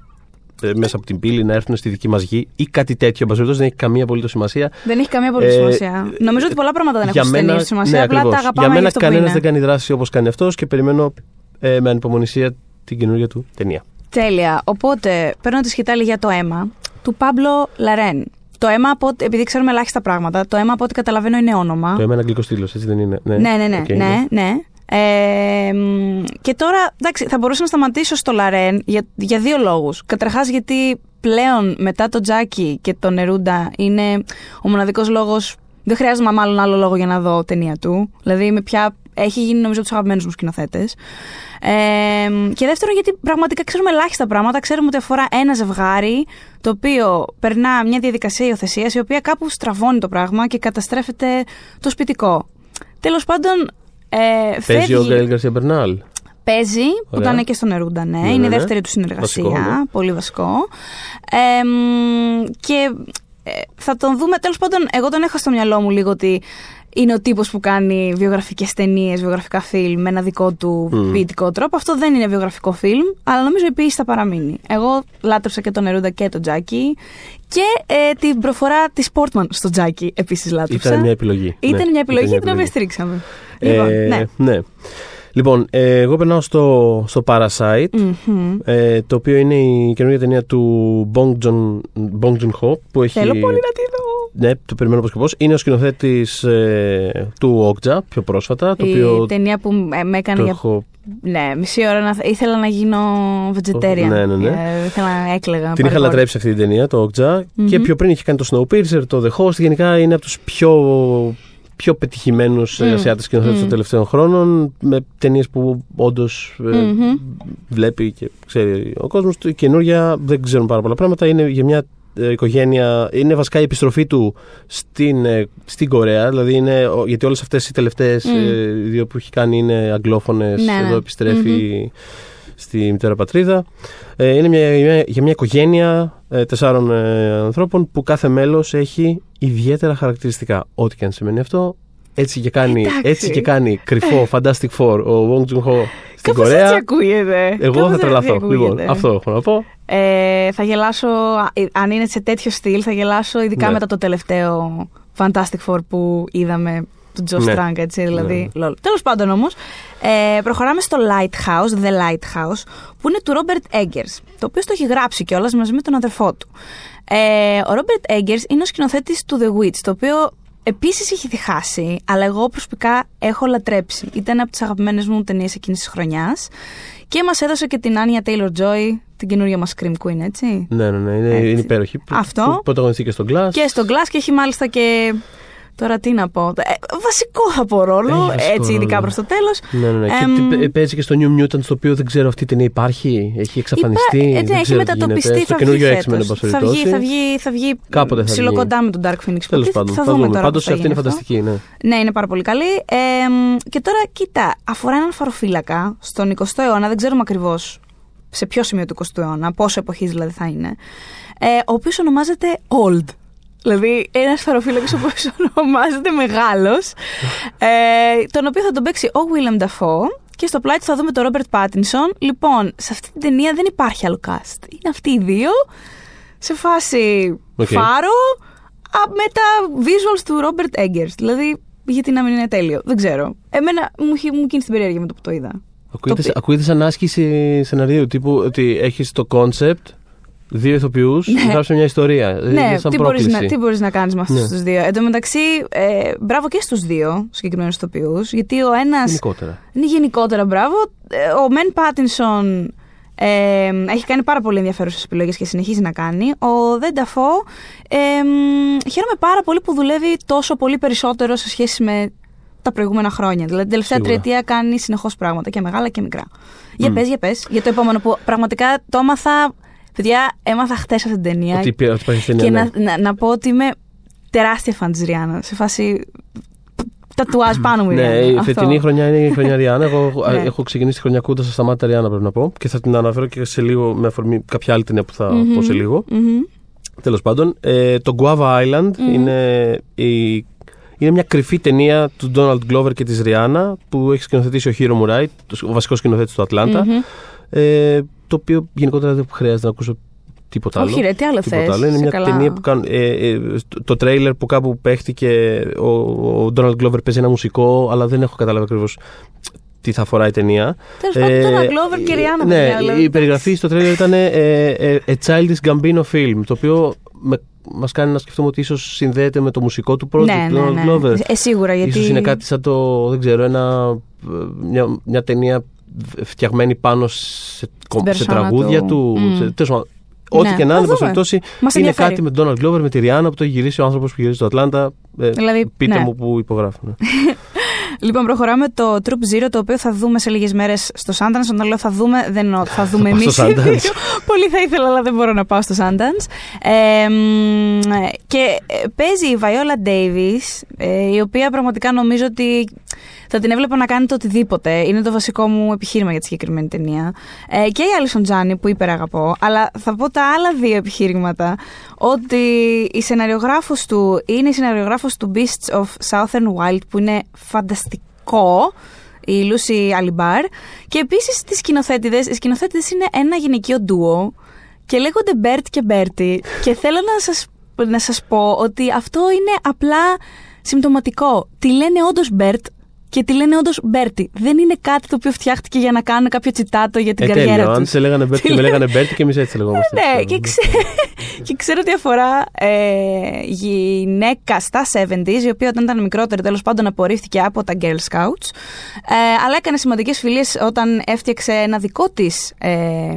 μέσα από την πύλη, να έρθουν στη δική μας γη ή κάτι τέτοιο. εν πάση περιπτώσει, δεν έχει καμία απολύτως σημασία. Δεν έχει καμία πολύ Ε, σημασία. Νομίζω ότι πολλά πράγματα δεν Για έχουν μένα, ταινίες σημασία. ναι, απλά ακριβώς. τα αγαπάμε Για μένα αυτό που κανένας είναι. δεν κάνει δράση όπως κάνει αυτός και περιμένω ε, με ανυπομονησία την καινούργια του ταινία. Τέλεια. Οπότε, παίρνω τη σκητάλη για το αίμα του Πάμπλο Λαρέν. Το αίμα, από, ό,τι- επειδή ξέρουμε ελάχιστα πράγματα, το αίμα από ό,τι καταλαβαίνω είναι όνομα. Το αίμα είναι αγγλικός στήλο, έτσι δεν είναι; Ναι, ναι, ναι. Οκ, ναι, ναι. Ε, μ, και τώρα, εντάξει, θα μπορούσα να σταματήσω στο Λαραΐν για, για δύο λόγους. Καταρχάς γιατί πλέον μετά το Jackie και το Νερούντα είναι ο μοναδικός λόγος, δεν χρειάζομαι μάλλον άλλο λόγο για να δω ταινία του. Δηλαδή με πια, έχει γίνει νομίζω από τους αγαπημένους μου σκηνοθέτες. Ε, και δεύτερον γιατί πραγματικά ξέρουμε ελάχιστα πράγματα. Ξέρουμε ότι αφορά ένα ζευγάρι το οποίο περνά μια διαδικασία υιοθεσίας η οποία κάπου στραβώνει το πράγμα και καταστρέφεται το σπιτικό. Τέλος πάντων, ε, Παίζει ο φεύγει- Γκαίλ Γκαρσία Μπερνάλ; Παίζει, που Ωραία. ήταν και στον Νερούντα, ναι. Ναι, είναι ναι, η ναι. δεύτερη του συνεργασία. Βασικό, ναι. Πολύ βασικό. Ε, μ, και ε, θα τον δούμε. Τέλος πάντων, εγώ τον έχω στο μυαλό μου λίγο ότι είναι ο τύπος που κάνει βιογραφικές ταινίες, βιογραφικά φιλμ με ένα δικό του Μμ. ποιητικό τρόπο. Αυτό δεν είναι βιογραφικό φιλμ, αλλά νομίζω η ποιήση θα παραμείνει. Εγώ λάτρεψα και τον Νερούντα και τον Τζάκι. Και ε, την προφορά της Πόρτμαν στο Τζάκι επίσης λάτρεψα. Ήταν μια επιλογή. Ήταν Ναι, μια επιλογή ήταν την οποία στρίξαμε. Ε, Λοιπόν, ναι. ναι. Λοιπόν, ε, εγώ περνάω στο, στο Parasite, Μμμ. ε, το οποίο είναι η καινούργια ταινία του Bong Joon, Bong Joon-ho, που έχει... Θέλω πολύ να τη δω. Ναι, το περιμένω πώς και πώς. Είναι ο σκηνοθέτης ε, του Okja, πιο πρόσφατα, το η οποίο ταινία που ε, με έκανε το για έχω... ναι, μισή ώρα να... ήθελα να γίνω vegetarian. Ναι, ναι, ναι. Ε, ήθελα να έκλαιγα. Την είχα παρακόρ. λατρέψει αυτή την ταινία, το Okja, Μμμ. και πιο πριν είχε κάνει το Snowpiercer, το The Host. Γενικά είναι από τους πιο, πιο πετυχημένους mm. Μμ. Ασιάτες σκηνοθέτες Μμ. των τελευταίων χρόνων, με ταινίες που όντως Μμμ. βλέπει και ξέρει ο κόσμος. Η καινούργια δεν ξέρουν πάρα πολλά πράγματα. Είναι για μια ε, οικογένεια, είναι βασικά η επιστροφή του στην, ε, στην Κορέα. Δηλαδή είναι, ο- γιατί όλες αυτές οι τελευταίες Μμ. ε, δύο που έχει κάνει είναι αγγλόφωνες. Ναι, ναι. Εδώ επιστρέφει στη μητέρα πατρίδα. Ε, είναι μια, μια- για μια οικογένεια ε, τεσσάρων ε, ανθρώπων που κάθε μέλος έχει ιδιαίτερα χαρακτηριστικά. Ό,τι και αν σημαίνει αυτό. Έτσι και κάνει, Εντάξει. έτσι και κάνει κρυφό Fantastic Four ο Wong Joon Ho στην Κάπως Κορέα. έτσι ακούγεται. Εγώ Κάπως θα έτσι τρελαθώ. ακούγεται. Λοιπόν, αυτό έχω να πω. Ε, θα γελάσω, α, ε, αν είναι σε τέτοιο στυλ, θα γελάσω ειδικά Ναι. μετά το τελευταίο Fantastic Four που είδαμε του Τζο Ναι. Στράγκ, έτσι, δηλαδή. Ναι. Τέλος πάντων όμως, ε, προχωράμε στο Lighthouse, The Lighthouse, που είναι του Robert Eggers, το οποίο το έχει γράψει κιόλας μαζί με τον αδερφό του. Ε, ο Robert Eggers είναι ο σκηνοθέτης του The Witch, το οποίο επίσης έχει διχάσει, αλλά εγώ προσωπικά έχω λατρέψει. Ήταν από τις αγαπημένες μου ταινίες εκείνης της χρονιάς. Και μας έδωσε και την Άνια Taylor Joy, την καινούργια μας Scream Queen, έτσι. Ναι, ναι, ναι. Είναι, Έτσι. είναι υπέροχη. Που- Αυτό. Που πρωταγωνιστεί και στον Glass. Και στο Glass και έχει μάλιστα και. Τώρα τι να πω. Ε, βασικό θα πω ρόλο, Έχει βασικό έτσι, ειδικά ρόλο. προς το τέλος. Ναι, ναι, ναι. Εμ, και τι- παίζει και στο New Mutants, το οποίο δεν ξέρω αυτή η ταινία υπάρχει. Έχει εξαφανιστεί. Υπά- ε, δεν ναι, έχει ξέρω τι μετατοπιστεί. γίνεται. Στο Θα βγει καινούριο X-Men, εν φέτος. πάση θα, βγει, περιπτώσει. θα βγει, θα βγει Κάποτε θα ψιλοκοντά με τον Dark Phoenix. Τέλος υποτίθεται. πάντων. Θα δούμε τώρα. Πάντως πώς θα αυτή είναι γίνει αυτό. φανταστική, ναι. Ναι, είναι πάρα πολύ καλή. Ε, μ, και τώρα, κοίτα, αφορά έναν φαροφύλακα στον 20ο αιώνα, δεν ξέρουμε ακριβώς σε ποιο σημείο του 20ου αιώνα, πόσο εποχή δηλαδή θα είναι, ε, ο οποίος ονομάζεται Old. Δηλαδή, ένας φαροφύλακα ο οποίος ονομάζεται Μεγάλος, ε, τον οποίο θα τον παίξει ο Willem Dafoe και στο πλάι του θα δούμε τον Robert Pattinson. Λοιπόν, σε αυτή την ταινία δεν υπάρχει άλλο cast. Είναι αυτοί οι δύο σε φάση Οκ. φάρο α, με τα visuals του Robert Eggers. Δηλαδή, γιατί να μην είναι τέλειο. Δεν ξέρω. Εμένα μου, είχε- μου κίνησε την περιέργεια με το που το είδα. Ακούγεται, Το- ακούγεται σαν άσκηση σεναρίου τύπου ότι έχεις το κόνσεπτ, δύο ηθοποιούς, Ναι. γράψε μια ιστορία. ναι, Είναι σαν τι μπορείς, πρόκληση. να, τι μπορείς να κάνεις με αυτούς Ναι. τους δύο. Εν τω μεταξύ, ε, μπράβο και στους δύο συγκεκριμένους ηθοποιούς, γιατί ο ένας Γενικότερα. είναι γενικότερα μπράβο. Ε, Ο μεν Πάτινσον ε, έχει κάνει πάρα πολύ ενδιαφέρουσες επιλογές και συνεχίζει να κάνει. Ο δε Νταφό ε, μ, χαίρομαι πάρα πολύ που δουλεύει τόσο πολύ περισσότερο σε σχέση με τα προηγούμενα χρόνια. Δηλαδή, την τελευταία Σίγουρα. τριετία κάνει συνεχώς πράγματα και μεγάλα και μικρά. Για Μμ. πες, για πες. Για το επόμενο που πραγματικά το έμαθα. Παιδιά, έμαθα χθες αυτή την ταινία. Ότι πήρα- ότι υπάρχει ταινία. και ναι. να, να, να πω ότι είμαι τεράστια φαν της Ριάννα. Σε φάση. Τατουάζ πάνω μου η Ναι, Ριάννα. η Αυτό. φετινή χρονιά είναι η χρονιά Ριάννα. Εγώ *laughs* Ναι. έχω ξεκινήσει τη χρονιά κούντα στα σταμάτα Ριάννα, πρέπει να πω. Και θα την αναφέρω και σε λίγο με αφορμή κάποια άλλη ταινία που θα Μμμ. πω σε λίγο. Μμμ. Τέλος πάντων, ε, το Guava Island Μμμ. είναι, η, είναι μια κρυφή ταινία του Donald Glover και της Ριάννα που έχει σκηνοθετήσει ο Hiro Murai, το- ο βασικός σκηνοθέτης του Ατλάντα. Μμμ. Ε, το οποίο γενικότερα δεν χρειάζεται να ακούσω τίποτα άλλο. Όχι, ρε, τι άλλο Τίποτα θες. άλλο. Είναι Σε μια καλά. ταινία που κάνουν. Ε, ε, το- το τρέιλερ που κάπου παίχτηκε, ο, ο Donald Glover παίζει ένα μουσικό, αλλά δεν έχω καταλάβει ακριβώς τι θα αφορά η ταινία. Τέλος πάντων, τώρα Glover και Ριάννα. Ναι, παιδιά, δηλαδή. η περιγραφή στο τρέιλερ ήταν ε, ε, A Childish Gambino Film, το οποίο με, μας κάνει να σκεφτούμε ότι ίσως συνδέεται με το μουσικό του project ναι, του ναι, Donald ναι. Glover. Ε, σίγουρα γιατί. Ίσως είναι κάτι σαν το, δεν ξέρω, ένα, μια, μια ταινία φτιαγμένη πάνω σε, κο- σε περσόνα τραγούδια του. του. Μμ. σε- τέλος πάντων, Ό,τι Ναι, και να θα είναι, εν πάση δούμε. περιπτώσει, Μας είναι ενδιαφέρει. κάτι με τον Donald Glover, με τη Ριάννα που το έχει γυρίσει ο άνθρωπος που γυρίζει στο Ατλάντα. Ε, Δηλαδή, πείτε ναι. μου που υπογράφουν. *laughs* Λοιπόν, προχωράμε το Troop Zero, το οποίο θα δούμε σε λίγες μέρες στο Sundance. Όταν λέω θα δούμε, δεν εννοώ ότι θα δούμε πάω εμείς. στο Sundance. *laughs* Πολύ θα ήθελα, αλλά δεν μπορώ να πάω στο Sundance. Ε, μ, και ε, παίζει η Viola Davis, ε, η οποία πραγματικά νομίζω ότι θα την έβλεπα να κάνει το οτιδήποτε. Είναι το βασικό μου επιχείρημα για τη συγκεκριμένη ταινία. Ε, και η Alison Τζάνι, που υπεραγαπώ. Αλλά θα πω τα άλλα δύο επιχείρηματα. Ότι η σεναριογράφος του είναι η σεναριογράφος του Beasts of Southern Wild, που είναι φανταστικό. Η Λούση Αλιμπάρ. Και επίσης τις σκηνοθέτηδες. Οι σκηνοθέτηδες είναι ένα γυναικείο ντουο και λέγονται Μπέρτ και Μπέρτι. και θέλω να σας, να σας πω ότι αυτό είναι απλά συμπτωματικό. Τη λένε όντως Μπέρτ και τη λένε όντως Μπέρτι. Δεν είναι κάτι το οποίο φτιάχτηκε για να κάνουν κάποιο τσιτάτο για την Ε, καριέρα τέλειο. τους. Αν σε λέγανε Μπέρτι και με λέγανε Μπέρτι και εμείς έτσι λεγόμαστε. Ναι, και, ξέ... *laughs* και ξέρω ότι αφορά ε, γυναίκα στα 70s, η οποία όταν ήταν μικρότερη τέλος πάντων απορρίφθηκε από τα Girl Scouts. Ε, αλλά έκανε σημαντικές φιλίες όταν έφτιαξε ένα δικό της ε,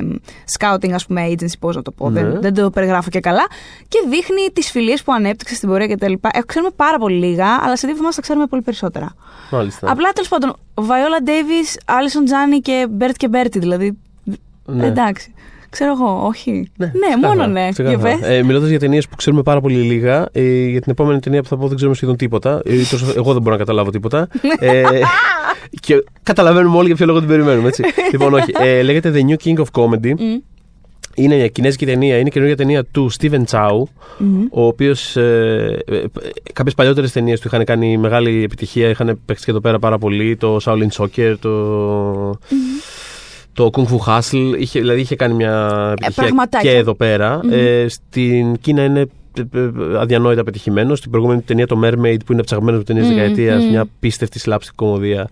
scouting, ας πούμε, agency, πώς να το πω. Ναι. Δεν, δεν το περιγράφω και καλά. Και δείχνει τις φιλίες που ανέπτυξε στην πορεία κτλ. Ε, ξέρουμε πάρα πολύ λίγα, αλλά σε δύο εβδομάδες θα ξέρουμε πολύ περισσότερα. Μάλιστα. Απλά τέλος πάντων, Viola Davis, Alison Τζάνι και Bert και Bertie, δηλαδή. Ναι. Εντάξει. Ξέρω εγώ, όχι. Ναι, ξεκάθαρα, μόνο ναι. Για ξεκάθαρα. πες. Ε, Μιλώντας για ταινίες που ξέρουμε πάρα πολύ λίγα, ε, για την επόμενη ταινία που θα πω δεν ξέρουμε σχεδόν τίποτα. Ε, τόσο- εγώ δεν μπορώ να καταλάβω τίποτα. ε, *laughs* και καταλαβαίνουμε όλοι για ποιο λόγο την περιμένουμε. Έτσι. *laughs* λοιπόν, όχι. Ε, λέγεται The New King of Comedy. Μμ. Είναι μια κινέζικη ταινία, είναι καινούργια ταινία του Steven Chow, Μμμ. ο οποίος. Ε, ε, Κάποιες παλιότερες ταινίες του είχαν κάνει μεγάλη επιτυχία, είχαν παίξει και εδώ πέρα πάρα πολύ. Το Shaolin Soccer, το. Το Kung Fu Hustle, είχε, δηλαδή είχε κάνει μια επιτυχία πραγματάκια. και εδώ πέρα. Μμμ. Ε, στην Κίνα είναι ε, ε, αδιανόητα πετυχημένο. Στην προηγούμενη ταινία το Mermaid που είναι ψαγμένο από ταινίε Μμμ, δεκαετία, μμμ. μια πίστευτη σλάψη κομμωδία.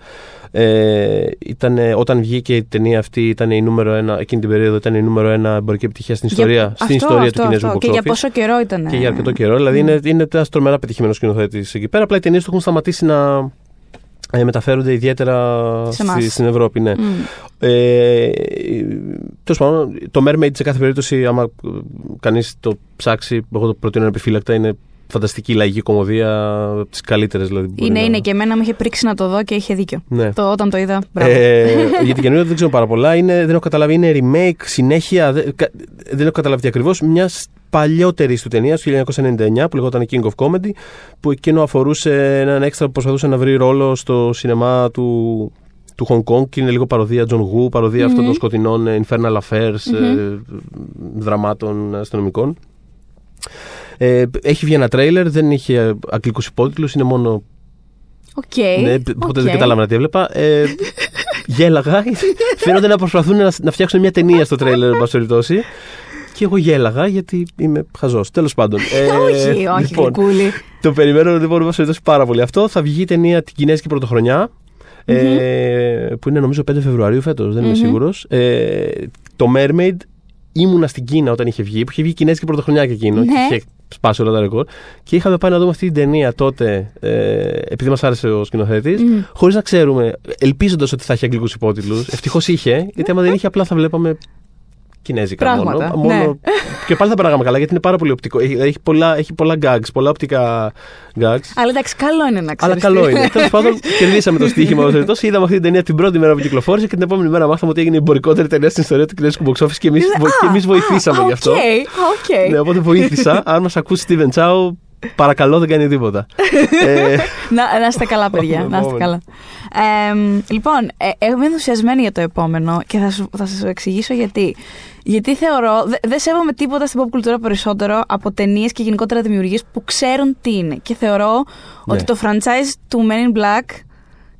Ε, ήταν, όταν βγήκε η ταινία αυτή, ήταν η νούμερο ένα, εκείνη την περίοδο ήταν η νούμερο ένα εμπορική επιτυχία στην ιστορία, Για- στην αυτό, ιστορία αυτό, του Κινέζου αυτό. box Και για office. πόσο καιρό ήταν. Και για αρκετό καιρό. Δηλαδή είναι, είναι ένας τρομερά πετυχημένος σκηνοθέτης εκεί πέρα. Απλά οι ταινίες του έχουν σταματήσει να, ε, μεταφέρονται ιδιαίτερα Σε εμάς. στη- στην Ευρώπη. Ναι. Μμ. Ε, Τέλος πάντων, το Mermaid σε κάθε περίπτωση, άμα κανείς το ψάξει, εγώ το προτείνω επιφύλακτα, είναι φανταστική λαϊκή κομμωδία, από τις καλύτερες δηλαδή. που μπορεί Είναι, να- είναι και εμένα με είχε πρίξει να το δω και είχε δίκιο. Ναι. Το, όταν το είδα, μπράβο. Ε, για την καινούργια δεν ξέρω πάρα πολλά. Είναι, δεν έχω καταλάβει, είναι remake, συνέχεια. Δεν, κα- δεν έχω καταλάβει ακριβώς. Μιας παλιότερης του ταινίας του 1999 που λεγόταν King of Comedy, που εκείνο αφορούσε έναν έξτρα που προσπαθούσε να βρει ρόλο στο σινεμά του, του Hong Kong και είναι λίγο παρωδία John Woo, παρωδία αυτών των σκοτεινών ε, Infernal Affairs, ε, δραμάτων αστυνομικών. Ε, έχει βγει ένα τρέιλερ, δεν είχε αγγλικούς υπότιτλους, είναι μόνο Οκ. ναι, οπότε οκ. δεν κατάλαβα τι έβλεπα. Ε, γέλαγα. Φαίνονται να προσπαθούν να, να φτιάξουν μια ταινία στο τρέιλερ, εν πάση περιπτώσει. Και εγώ γέλαγα γιατί είμαι χαζός. Τέλος πάντων. Ε, όχι, όχι, λοιπόν, γλυκούλη. το περιμένω λοιπόν, εν πάση περιπτώσει, πάρα πολύ αυτό. Θα βγει η ταινία την Κινέζικη Πρωτοχρονιά. Ε, που είναι νομίζω 5 Φεβρουαρίου φέτος, δεν είμαι Μμμ. σίγουρος. Ε, το Mermaid ήμουνα στην Κίνα όταν είχε βγει, που είχε βγει η Κινέζικη Πρωτοχρονιά και εκείνο. Ναι. Και είχε σπάσει όλα τα ρεκόρ. Και είχαμε πάει να δούμε αυτή την ταινία τότε, ε, επειδή μας άρεσε ο σκηνοθέτης, Μμ. χωρίς να ξέρουμε, ελπίζοντας ότι θα έχει αγγλικούς υπότιτλους. Ευτυχώς είχε, γιατί άμα δεν είχε, απλά θα βλέπαμε κινέζικα Πράγματα, μόνο. ναι. μόνο και πάλι θα περνάγαμε καλά, γιατί είναι πάρα πολύ οπτικό. Έχει, έχει, πολλά, έχει πολλά gags, πολλά οπτικά gags. Αλλά εντάξει, καλό είναι να ξέρεις. Αλλά καλό είναι. *laughs* Τέλος πάντων, κερδίσαμε το στοίχημα ω περιπτώσει. Είδαμε αυτή την ταινία την πρώτη μέρα που κυκλοφόρησε και την επόμενη μέρα μάθαμε ότι έγινε η εμπορικότερη ταινία στην ιστορία του κινέζικου box office και εμείς και εμείς βοηθήσαμε γι' αυτό. OK, OK. Ναι, οπότε βοήθησα. Αν μας ακούσει Steven Chow, παρακαλώ δεν κάνει τίποτα. *laughs* ε, Να, να είστε καλά, παιδιά. να είστε Επόμενο. καλά. Ε, λοιπόν, ε, εγώ είμαι ενθουσιασμένη για το επόμενο και θα, σου, θα σας εξηγήσω γιατί. Γιατί θεωρώ, δε- δεν σέβομαι τίποτα στην pop κουλτούρα περισσότερο από ταινίες και γενικότερα δημιουργίες που ξέρουν τι είναι. Και θεωρώ Ναι. ότι το franchise του Men in Black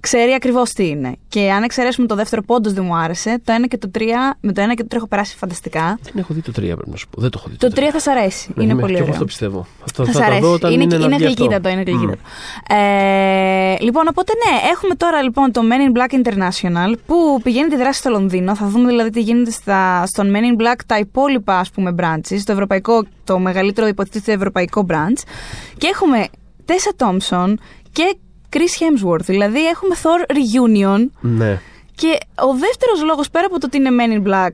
ξέρει ακριβώς τι είναι. Και αν εξαιρέσουμε το δεύτερο, πόντο δεν μου άρεσε. Το ένα και το τρία, με το ένα και το τρία έχω περάσει φανταστικά. δεν έχω δει το 3 πρέπει να σου πω. Δεν το έχω δει. Το τρία θα σ' αρέσει. Ναι, είναι είμαι- πολύ και εγώ ωραίο. αυτό πιστεύω. Θα, Θα θα σ' τα δω αρέσει. όταν είναι είναι, να είναι βγει αυτό. γλυκύτατο, είναι Μμ. γλυκύτατο. Ε, λοιπόν, οπότε ναι, έχουμε τώρα λοιπόν το Men in Black International που πηγαίνει τη δράση στο Λονδίνο. Θα δούμε δηλαδή τι γίνεται στα, στον Men in Black τα υπόλοιπα ας πούμε branches, το, ευρωπαϊκό, το μεγαλύτερο υποτίθεται ευρωπαϊκό branch. Και έχουμε Tessa Thompson και Chris Hemsworth. Δηλαδή έχουμε Thor Reunion Ναι. και ο δεύτερος λόγος πέρα από το ότι είναι Men in Black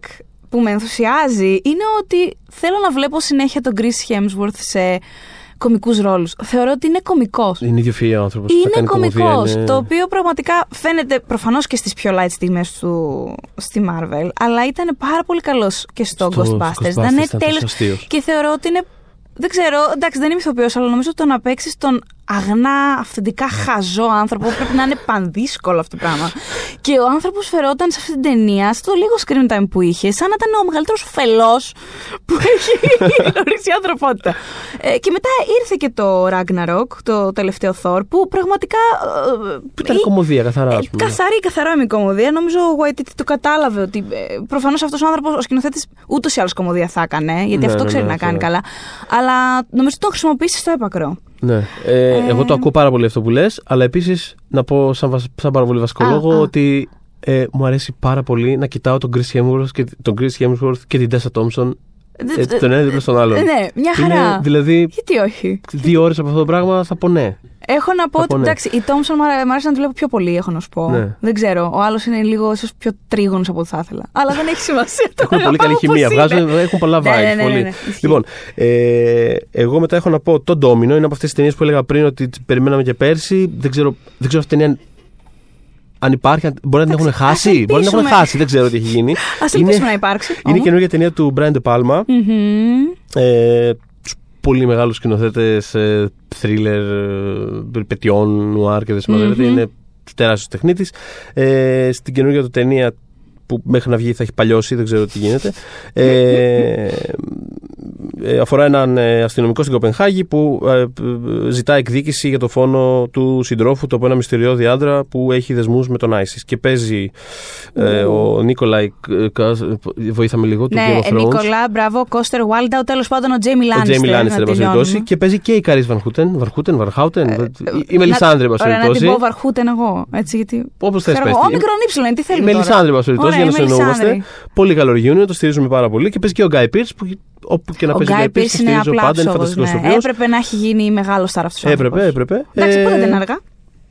που με ενθουσιάζει είναι ότι θέλω να βλέπω συνέχεια τον Chris Hemsworth σε κομικούς ρόλους. Θεωρώ ότι είναι κωμικός. Είναι ιδιοφυή ο άνθρωπος. Είναι κωμικός, το οποίο πραγματικά φαίνεται προφανώς και στις πιο light στιγμές του στη Marvel, αλλά ήταν πάρα πολύ καλός και στο, Ghostbusters. Ήταν Ήταν τέλειος. Και θεωρώ ότι είναι. Δεν ξέρω, εντάξει, δεν είμαι ηθοποιός, αλλά νομίζω ότι το να παίξεις τον αγνά, αυθεντικά χαζό άνθρωπο πρέπει να είναι πανδύσκολο αυτό το πράγμα. Και ο άνθρωπος φερόταν σε αυτή την ταινία, στο λίγο screen time που είχε, σαν να ήταν ο μεγαλύτερος φελός που έχει *laughs* γνωρίσει η ανθρωπότητα. Ε, και μετά ήρθε και το Ragnarok, το τελευταίο Thor, που πραγματικά. ε, Που ήταν ή- κομμωδία, καθαρά. ας ε, πούμε. καθαρή, καθαρά η κομμωδία. Νομίζω ο Waititi το κατάλαβε ότι ε, προφανώς αυτός ο άνθρωπος, ο σκηνοθέτης, ούτως ή άλλως κομμωδία θα έκανε, γιατί Ναι, αυτό ναι, ξέρει ναι, να αυτό κάνει ναι. καλά. Αλλά νομίζω ότι τον χρησιμοποιήσει στο έπακρο. Ναι. Ε, Εγώ το ακούω πάρα πολύ αυτό που λες, αλλά επίσης να πω σαν, βασ- σαν πάρα πολύ βασικό Α, λόγο α. ότι ε, μου αρέσει πάρα πολύ να κοιτάω τον Chris Hemsworth και, τον Chris Hemsworth και την Tessa Thompson Δε- ε, δε- τον ένα δίπλα στον άλλον. Ναι, μια Είναι, χαρά. δηλαδή, Γιατί όχι; δύο ώρες από αυτό το πράγμα θα πω ναι. Έχω να πω Θα ότι πω ναι. εντάξει, η Thompson μου αρέσει- μου αρέσει να τη βλέπω πιο πολύ, έχω να σου πω. Ναι. Δεν ξέρω. Ο άλλος είναι λίγο ίσως πιο τρίγωνος από ό,τι θα ήθελα. Αλλά δεν έχει σημασία. το Έχουν πολύ καλή αγαπάω χημεία. όπως είναι. Βγάζουν, έχουν πολλά vibes. Ναι, ναι, ναι, ναι, πολύ. ναι, ισχύει. Λοιπόν, ε, εγώ μετά έχω να πω το Domino. Είναι από αυτές τις ταινίες που έλεγα πριν ότι τις περιμέναμε και πέρσι. Δεν ξέρω, δεν ξέρω αυτή η ταινία αν υπάρχει. αν- Μπορεί να την έχουν Εντάξει, ας χάσει. Μπορεί να την έχουν ελπίσουμε. χάσει. Δεν ξέρω τι έχει γίνει. Α ελπίσουμε να υπάρξει. είναι η Ω. καινούργια ταινία του Brian De Palma. Μμμ. Ε, τους πολύ μεγάλους σκηνοθέτες ε, thriller, ε, περιπετειών, νουάρ και δεν συμμαζεύεται. Μμμ. Είναι τεράστιος τεχνίτης. Ε, στην καινούργια του ταινία που μέχρι να βγει θα έχει παλιώσει, δεν ξέρω τι γίνεται. Ε, ε, αφορά έναν ε, αστυνομικό στην Κοπενχάγη που ε, ε, ζητά εκδίκηση για το φόνο του συντρόφου του από ένα μυστηριώδη άντρα που έχει δεσμούς με τον Άισις. Και παίζει ε, ο Νίκολαϊ, ε, Κας- βοήθαμε λίγο, του Ναι, Game of ε, Thrones. Νικολά, μπράβο, Κώστερ Βάλνταου, τέλος πάντων ο Τζέιμι Ο Λάνιστερ. Τζέιμι Λάνιστερ, να εν πάση τελειώνουμε. περιπτώσει. Και παίζει και η Καρή Βαρχούτεν. Βαρχούτεν, Βαρχάουτεν. Ε, η Μελισάνδρη, εν πάση Ωραία, να την περιπτώσει. πω Βαρχούτεν εγώ. Έτσι, γιατί. Όπως θες, Ξέρω εγώ, Όμικρον ύψιλον, τι Η θέλει. τώρα. Μελισάνδρη, εν πάση περιπτώσει, Ωραία, για να η συνεννοούμαστε. Μελισάνδρη. Πολύ καλό reunion, το στηρίζουμε πάρα πολύ. Και παίζει και ο Γκάι Πίρ, που όπου και να Ο παίζει Γκάι Guy Pearce, Πίρς το είναι στηρίζω απλά πάντα, είναι ψόβος, φανταστικός ναι. ηθοποιός. Έπρεπε να έχει γίνει μεγάλος στάρ αυτός. Έπρεπε, έπρεπε. Εντάξει, Ε, πότε δεν είναι αργά.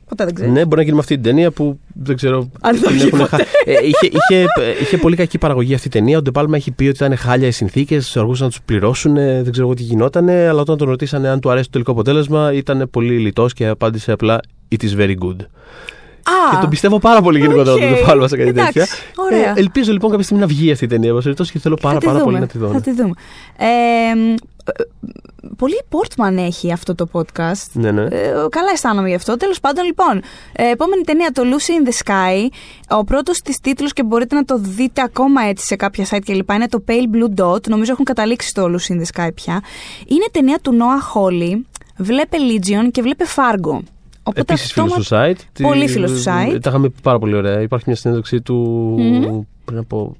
Ποτέ δεν ξέρεις. Ναι, μπορεί να γίνει με αυτή την ταινία που δεν ξέρω. Αν θα την βγει έχουν ποτέ. χα- Ε, είχε, είχε, είχε πολύ κακή παραγωγή αυτή η ταινία. Ο Ντεπάλμα έχει πει ότι ήταν χάλια οι συνθήκες, αργούσαν να τους πληρώσουν, δεν ξέρω εγώ τι γινόταν. Αλλά όταν τον ρωτήσανε αν του αρέσει το τελικό αποτέλεσμα, ήταν πολύ λιτός και απάντησε απλά It is very good. Α, Και τον πιστεύω πάρα πολύ γενικότερα οκ. τον Ντεπάλμα σε κάτι Εντάξει, τέτοια. ωραία. Ε, ελπίζω λοιπόν κάποια στιγμή να βγει αυτή η ταινία. εν πάση περιπτώσει, Και θέλω πάρα, θα τη πάρα δούμε. πολύ να τη δω. Θα ναι. τη δούμε. Ε, μ, ε, πολύ Portman έχει αυτό το podcast. Ναι, ναι. Ε, καλά αισθάνομαι γι' αυτό. Τέλος πάντων, λοιπόν, ε, επόμενη ταινία, το Lucy in the Sky. Ο πρώτος της τίτλος και μπορείτε να το δείτε ακόμα έτσι σε κάποια site κλπ. Είναι το Pale Blue Dot. Νομίζω έχουν καταλήξει το Lucy in the Sky πια. Είναι ταινία του Noah Hawley. Βλέπε Legion και βλέπε Fargo. Οπότε Επίσης φίλος αυτόμα- του site. Τι- Πολύ φίλος του site. Τα είχαμε πει πάρα πολύ ωραία. Υπάρχει μια συνέντευξή του Μμμ. πριν από.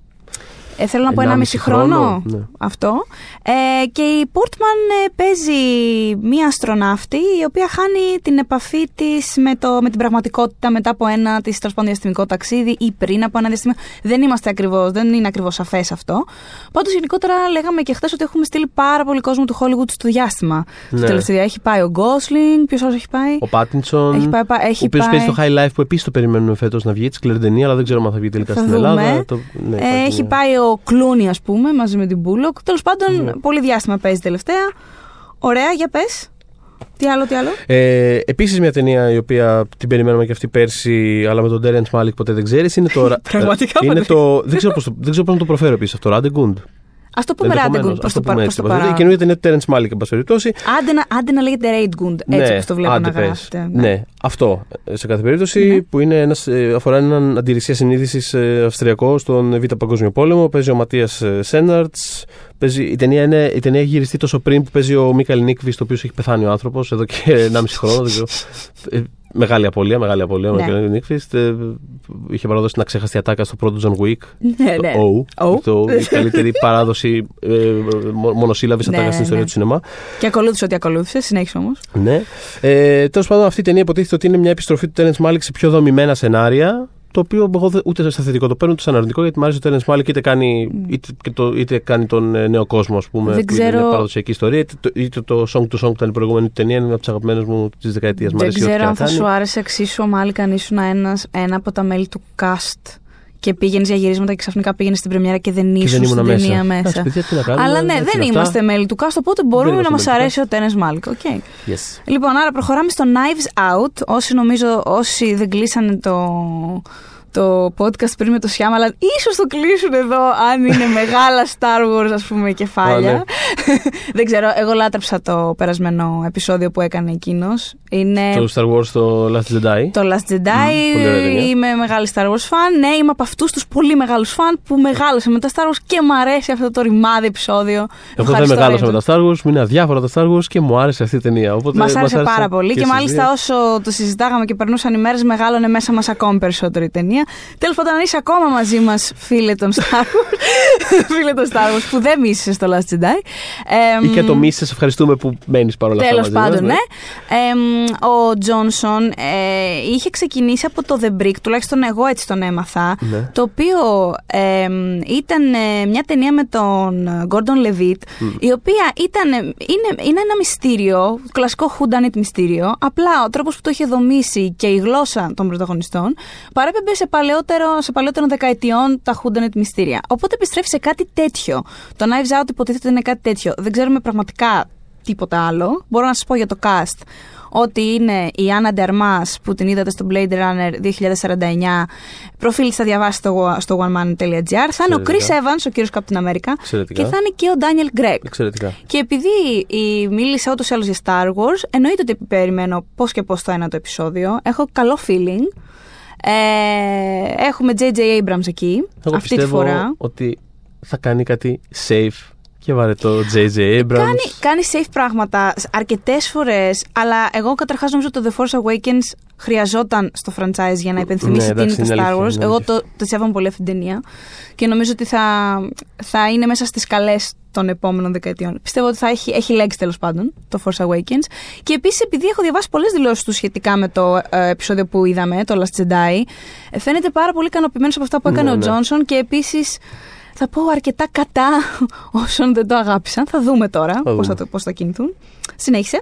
Ε, θέλω να πω 1,5 1,5 χρόνο; χρόνο, ναι. Αυτό. Ε, και η Πόρτμαν ε, παίζει μία αστροναύτη η οποία χάνει την επαφή της με, το- με την πραγματικότητα μετά από ένα της τέλο πάντων διαστημικό ταξίδι ή πριν από ένα διαστημικό. Δεν είμαστε ακριβώς, δεν είναι ακριβώς σαφές αυτό. Πάντως γενικότερα λέγαμε και χθες ότι έχουμε στείλει πάρα πολύ κόσμο του Hollywood στο διάστημα. Ναι. Στο τελευταίο έχει πάει ο Γκόσλινγκ, ποιος άλλος έχει πάει; Ο Πάτινσον. Έχει πάει, πα- έχει ο οποίος πάει- παίζει το High Life που επίσης το περιμένουμε φέτος να βγει. Τη κλερντενία, αλλά δεν ξέρουμε αν θα βγει τελικά Θα στην δούμε. Ελλάδα. Το, ναι, Ε, υπάρχει έχει μια- πάει ο Κλούνι, ας πούμε, μαζί με την Μπούλοκ. Τέλος πάντων, Ναι. πολύ διάστημα παίζει τελευταία. Ωραία, για πες. Τι άλλο, τι άλλο; Ε, Επίσης, μια ταινία η οποία την περιμένουμε και αυτή πέρσι, αλλά με τον Τέρενς Μάλικ ποτέ δεν ξέρεις. Είναι το. *laughs* Πραγματικά είναι ποτέ το δεν, ξέρω πώς το, δεν ξέρω πώς να το προφέρω επίσης αυτό. Ράντεγκουντ. Α το πούμε Ράντεγκουντ προς το, παρα- προς το παρά. Η καινούργια ταινία του Τέρενς Μάλικ, εν πάση περιπτώσει. Άντε να, άντε να λέγεται Radegund, έτσι όπως το βλέπω άντε να πες. γράφεται. Ναι. αυτό ε, σε κάθε περίπτωση Ναι. που είναι ένας, ε, αφορά έναν αντιρρησία συνείδησης Αυστριακό στον Β' Παγκόσμιο Πόλεμο. Παίζει ο Ματίας Σχόναρτς. Η ταινία, είναι, η ταινία έχει γυριστεί τόσο πριν που παίζει ο Μίκαελ Νίκβιστ, ο οποίος έχει πεθάνει ο άνθρωπος εδώ και 1,5 χρόνο. *laughs* δεν ξέρω. Ε, Μεγάλη απώλεια, μεγάλη απώλεια. Ο Ναι. Μίκαελ Νίκβιστ είχε παραδώσει την αξέχαστη ατάκα στο πρώτο John Wick. Ναι, το ναι. Oh. Oh. Το, η καλύτερη *laughs* παράδοση ε, μο- μονοσύλλαβης Ναι, ατάκα στην ιστορία ναι. του σινεμά. Και ακολούθησε ό,τι ακολούθησε, συνέχισε όμως. Ναι. Ε, Τέλος πάντων, αυτή η ταινία υποτίθεται ότι είναι μια επιστροφή του Τέρενς Μάλικ σε πιο δομημένα σενάρια. Το οποίο εγώ δεν- ούτε σαν θετικό. Το παίρνω ούτε σαν αρνητικό, γιατί μου αρέσει ο Τέρενς Μάλικ είτε κάνει, είτε, και το, είτε κάνει τον ε, νέο κόσμο, ας πούμε, Δεν που είναι ξέρω- μια παραδοσιακή ιστορία, είτε το, είτε το Song to Song που ήταν η προηγούμενη του ταινία, είναι μια από τις αγαπημένες μου της δεκαετίας. Δεν ξέρω αν θα σου άρεσε εξίσου ο Μάλικ αν ήσουν ένας, ένα από τα μέλη του cast και πήγαινες για γυρίσματα και ξαφνικά πήγαινες στην πρεμιέρα και δεν Και ήσουν δεν ήμουν στην ταινία μέσα. μέσα. Εντάξει, παιδιά, τι να κάνουμε, Αλλά ναι, έτσι δεν είναι αυτά. είμαστε μέλη του cast, οπότε μπορούμε Δεν να μας είμαστε μέλη του αρέσει ο Τένε Μάλικ. οκ. Yes. Λοιπόν, άρα προχωράμε στο Knives Out. Όσοι νομίζω, όσοι δεν κλείσανε το, το podcast πριν με το Σιάμα, αλλά ίσως το κλείσουν εδώ αν είναι *laughs* μεγάλα Star Wars, ας πούμε, κεφάλια. Α, ναι. δεν ξέρω, εγώ λάτρεψα το περασμένο επεισόδιο που έκανε εκείνος. Είναι Το Star Wars, το Last Jedi. το Last Jedi. πολύ ωραία ταινία. είμαι μεγάλη Star Wars fan. Ναι, είμαι από αυτούς τους πολύ μεγάλους φαν που μεγάλωσα με τα Star Wars και μου αρέσει αυτό το ρημάδι επεισόδιο. Εγώ δεν Ευχαριστώ, μεγάλωσα με Ρέντζο. τα Star Wars, μου είναι αδιάφορα τα Star Wars και μου άρεσε αυτή η ταινία. Οπότε Μας μας άρεσε πάρα πολύ και, στις μάλιστα δύο. όσο το συζητάγαμε και περνούσαν οι μέρες, μεγάλωνε μέσα μας ακόμη περισσότερο η ταινία. Τέλος πάντων, αν είσαι ακόμα μαζί μας, φίλε των Star Wars, φίλε των Star Wars που δεν μίσησες στο Last Jedi. εμ, Ή και το μη, σε ευχαριστούμε που μένεις παρόλα αυτά. Τέλος μαζί μας, πάντων, ναι. Εμ, ο Τζόνσον ε, είχε ξεκινήσει από το The Brick, τουλάχιστον εγώ έτσι τον έμαθα. Ναι. Το οποίο εμ, ήταν ε, μια ταινία με τον Gordon Levitt, η οποία ήταν, ε, είναι, είναι ένα μυστήριο, κλασικό whodunit μυστήριο. Απλά ο τρόπος που το είχε δομήσει και η γλώσσα των πρωταγωνιστών παρέπεμπε σε, παλαιότερο, σε παλαιότερων δεκαετιών τα whodunit μυστήρια. Οπότε επιστρέφει σε κάτι τέτοιο. Το Knives Out υποτίθεται είναι κάτι τέτοιο. Δεν ξέρουμε πραγματικά τίποτα άλλο. Μπορώ να σας πω για το cast ότι είναι η Άννα Ντερμάς που την είδατε στο Blade Runner 2049. Προφίλ θα διαβάσει στο, στο oneman.gr. Θα είναι ο Chris Εξαιρετικά. Evans, ο κύριος Captain America. Εξαιρετικά. Και θα είναι και ο Daniel Gregg. Εξαιρετικά. Και επειδή η, μίλησα ούτως ή άλλως για Star Wars, εννοείται ότι περιμένω πώς και πώς το ένα το επεισόδιο. Έχω καλό feeling. Ε, έχουμε J.J. Abrams εκεί. Εγώ αυτή τη πιστεύω φορά. ότι θα κάνει κάτι safe και βαρετό J.J. Abrams. Κάνει, κάνει safe πράγματα αρκετές φορές, αλλά εγώ καταρχάς νομίζω ότι το The Force Awakens χρειαζόταν στο franchise για να υπενθυμίσει Ναι, τι είναι εντάξει, το είναι Star αλήθεια, Wars. είναι Εγώ αλήθεια. το, το σέβομαι πολύ αυτή την ταινία και νομίζω ότι θα, θα είναι μέσα στις καλές των επόμενων δεκαετιών. Πιστεύω ότι θα έχει, έχει λέξει τέλος πάντων το Force Awakens. Και επίσης, επειδή έχω διαβάσει πολλές δηλώσεις του σχετικά με το ε, επεισόδιο που είδαμε, το Last Jedi, ε, φαίνεται πάρα πολύ ικανοποιημένος από αυτά που έκανε Ναι, ο ναι. Τζόνσον και επίσης θα πω αρκετά κατά *laughs* όσων δεν το αγάπησαν. Θα δούμε τώρα Θα πώς θα, δούμε. το- πώς θα κινηθούν. Συνέχισε.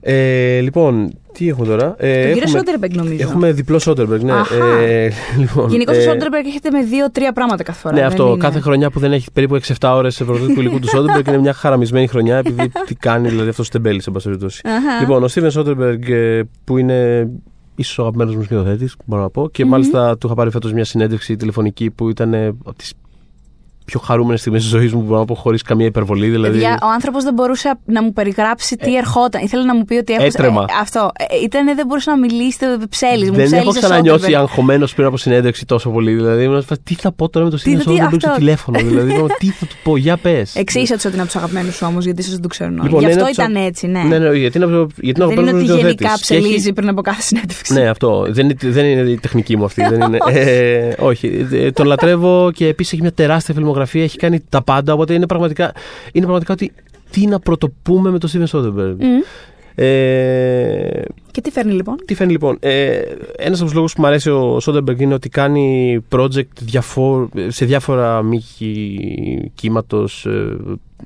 Ε, λοιπόν, τι έχουμε τώρα; Ε, Τον κύριο έχουμε, Σόντερμπεργκ νομίζω. έχουμε διπλό Σόντερμπεργκ, ναι. Αχα. Ε, *laughs* λοιπόν, Γενικώς ε, ο Σόντερμπεργκ έρχεται με δύο-τρία πράγματα κάθε φορά. Ναι, δεν αυτό. είναι. Κάθε χρονιά που δεν έχει περίπου 6-7 ώρες σε πρωτότυπο υλικού του Σόντερμπεργκ είναι μια χαραμισμένη χρονιά επειδή τι κάνει, δηλαδή αυτός τεμπέλη, σε πάση περιπτώσει. Αχα. Λοιπόν, ο Στίβεν Σόντερμπεργκ ε, που είναι ίσω ο αγαπημένο μου σκηνοθέτη, μπορώ να πω. Και Μμμ. μάλιστα του είχα πάρει φέτος μια συνέντευξη τηλεφωνική που ήταν ε, από τι πιο χαρούμενες στιγμές της ζωής μου, μπορώ να πω, χωρίς καμία υπερβολή. Δηλαδή, Παιδιά, ο άνθρωπος δεν μπορούσε να μου περιγράψει τι ερχόταν. Ήθελε να μου πει ότι έχω. έτρεμα. Ε, αυτό. Ε, ήταν, δεν μπορούσε να μιλήσει, δεν ψέλεις. δεν έχω ξανανιώσει αγχωμένος πριν από συνέντευξη τόσο πολύ. Δηλαδή, ήμουν σε φάση, τι θα πω τώρα με το Στίβεν τι, Σόντερμπεργκ στο αυτό. τηλέφωνο. Δηλαδή, *laughs* είπαμε, τι θα του πω, για πες. Εξήγησε ότι είναι από τους αγαπημένους σου όμως, γιατί ίσως δεν το ξέρουν όλοι. Λοιπόν, Γι' είναι αυτό από τους- ήταν έτσι, ναι. Ναι, ναι, γιατί είναι, από- γιατί είναι δεν είναι ότι αγαπημένος μου γενικά σκηνοθέτης. Και έχει- ψελίζει πριν από κάθε συνέντευξη. Ναι, αυτό. Δεν είναι, δεν είναι η τεχνική μου αυτή. δεν είναι, *laughs* ε, όχι. Ε, Τον λατρεύω και επίσης έχει μια τεράστια φιλμογραφία. Έχει κάνει τα πάντα. Οπότε είναι πραγματικά, είναι πραγματικά ότι τι να πρωτοπούμε με τον Steven Soderbergh. Μμ. Ε, Και τι φέρνει λοιπόν; τι φαίνει λοιπόν; Ε, Ένας από τους λόγους που μου αρέσει ο Soderbergh είναι ότι κάνει project διαφο- σε διάφορα μήκη κύματος,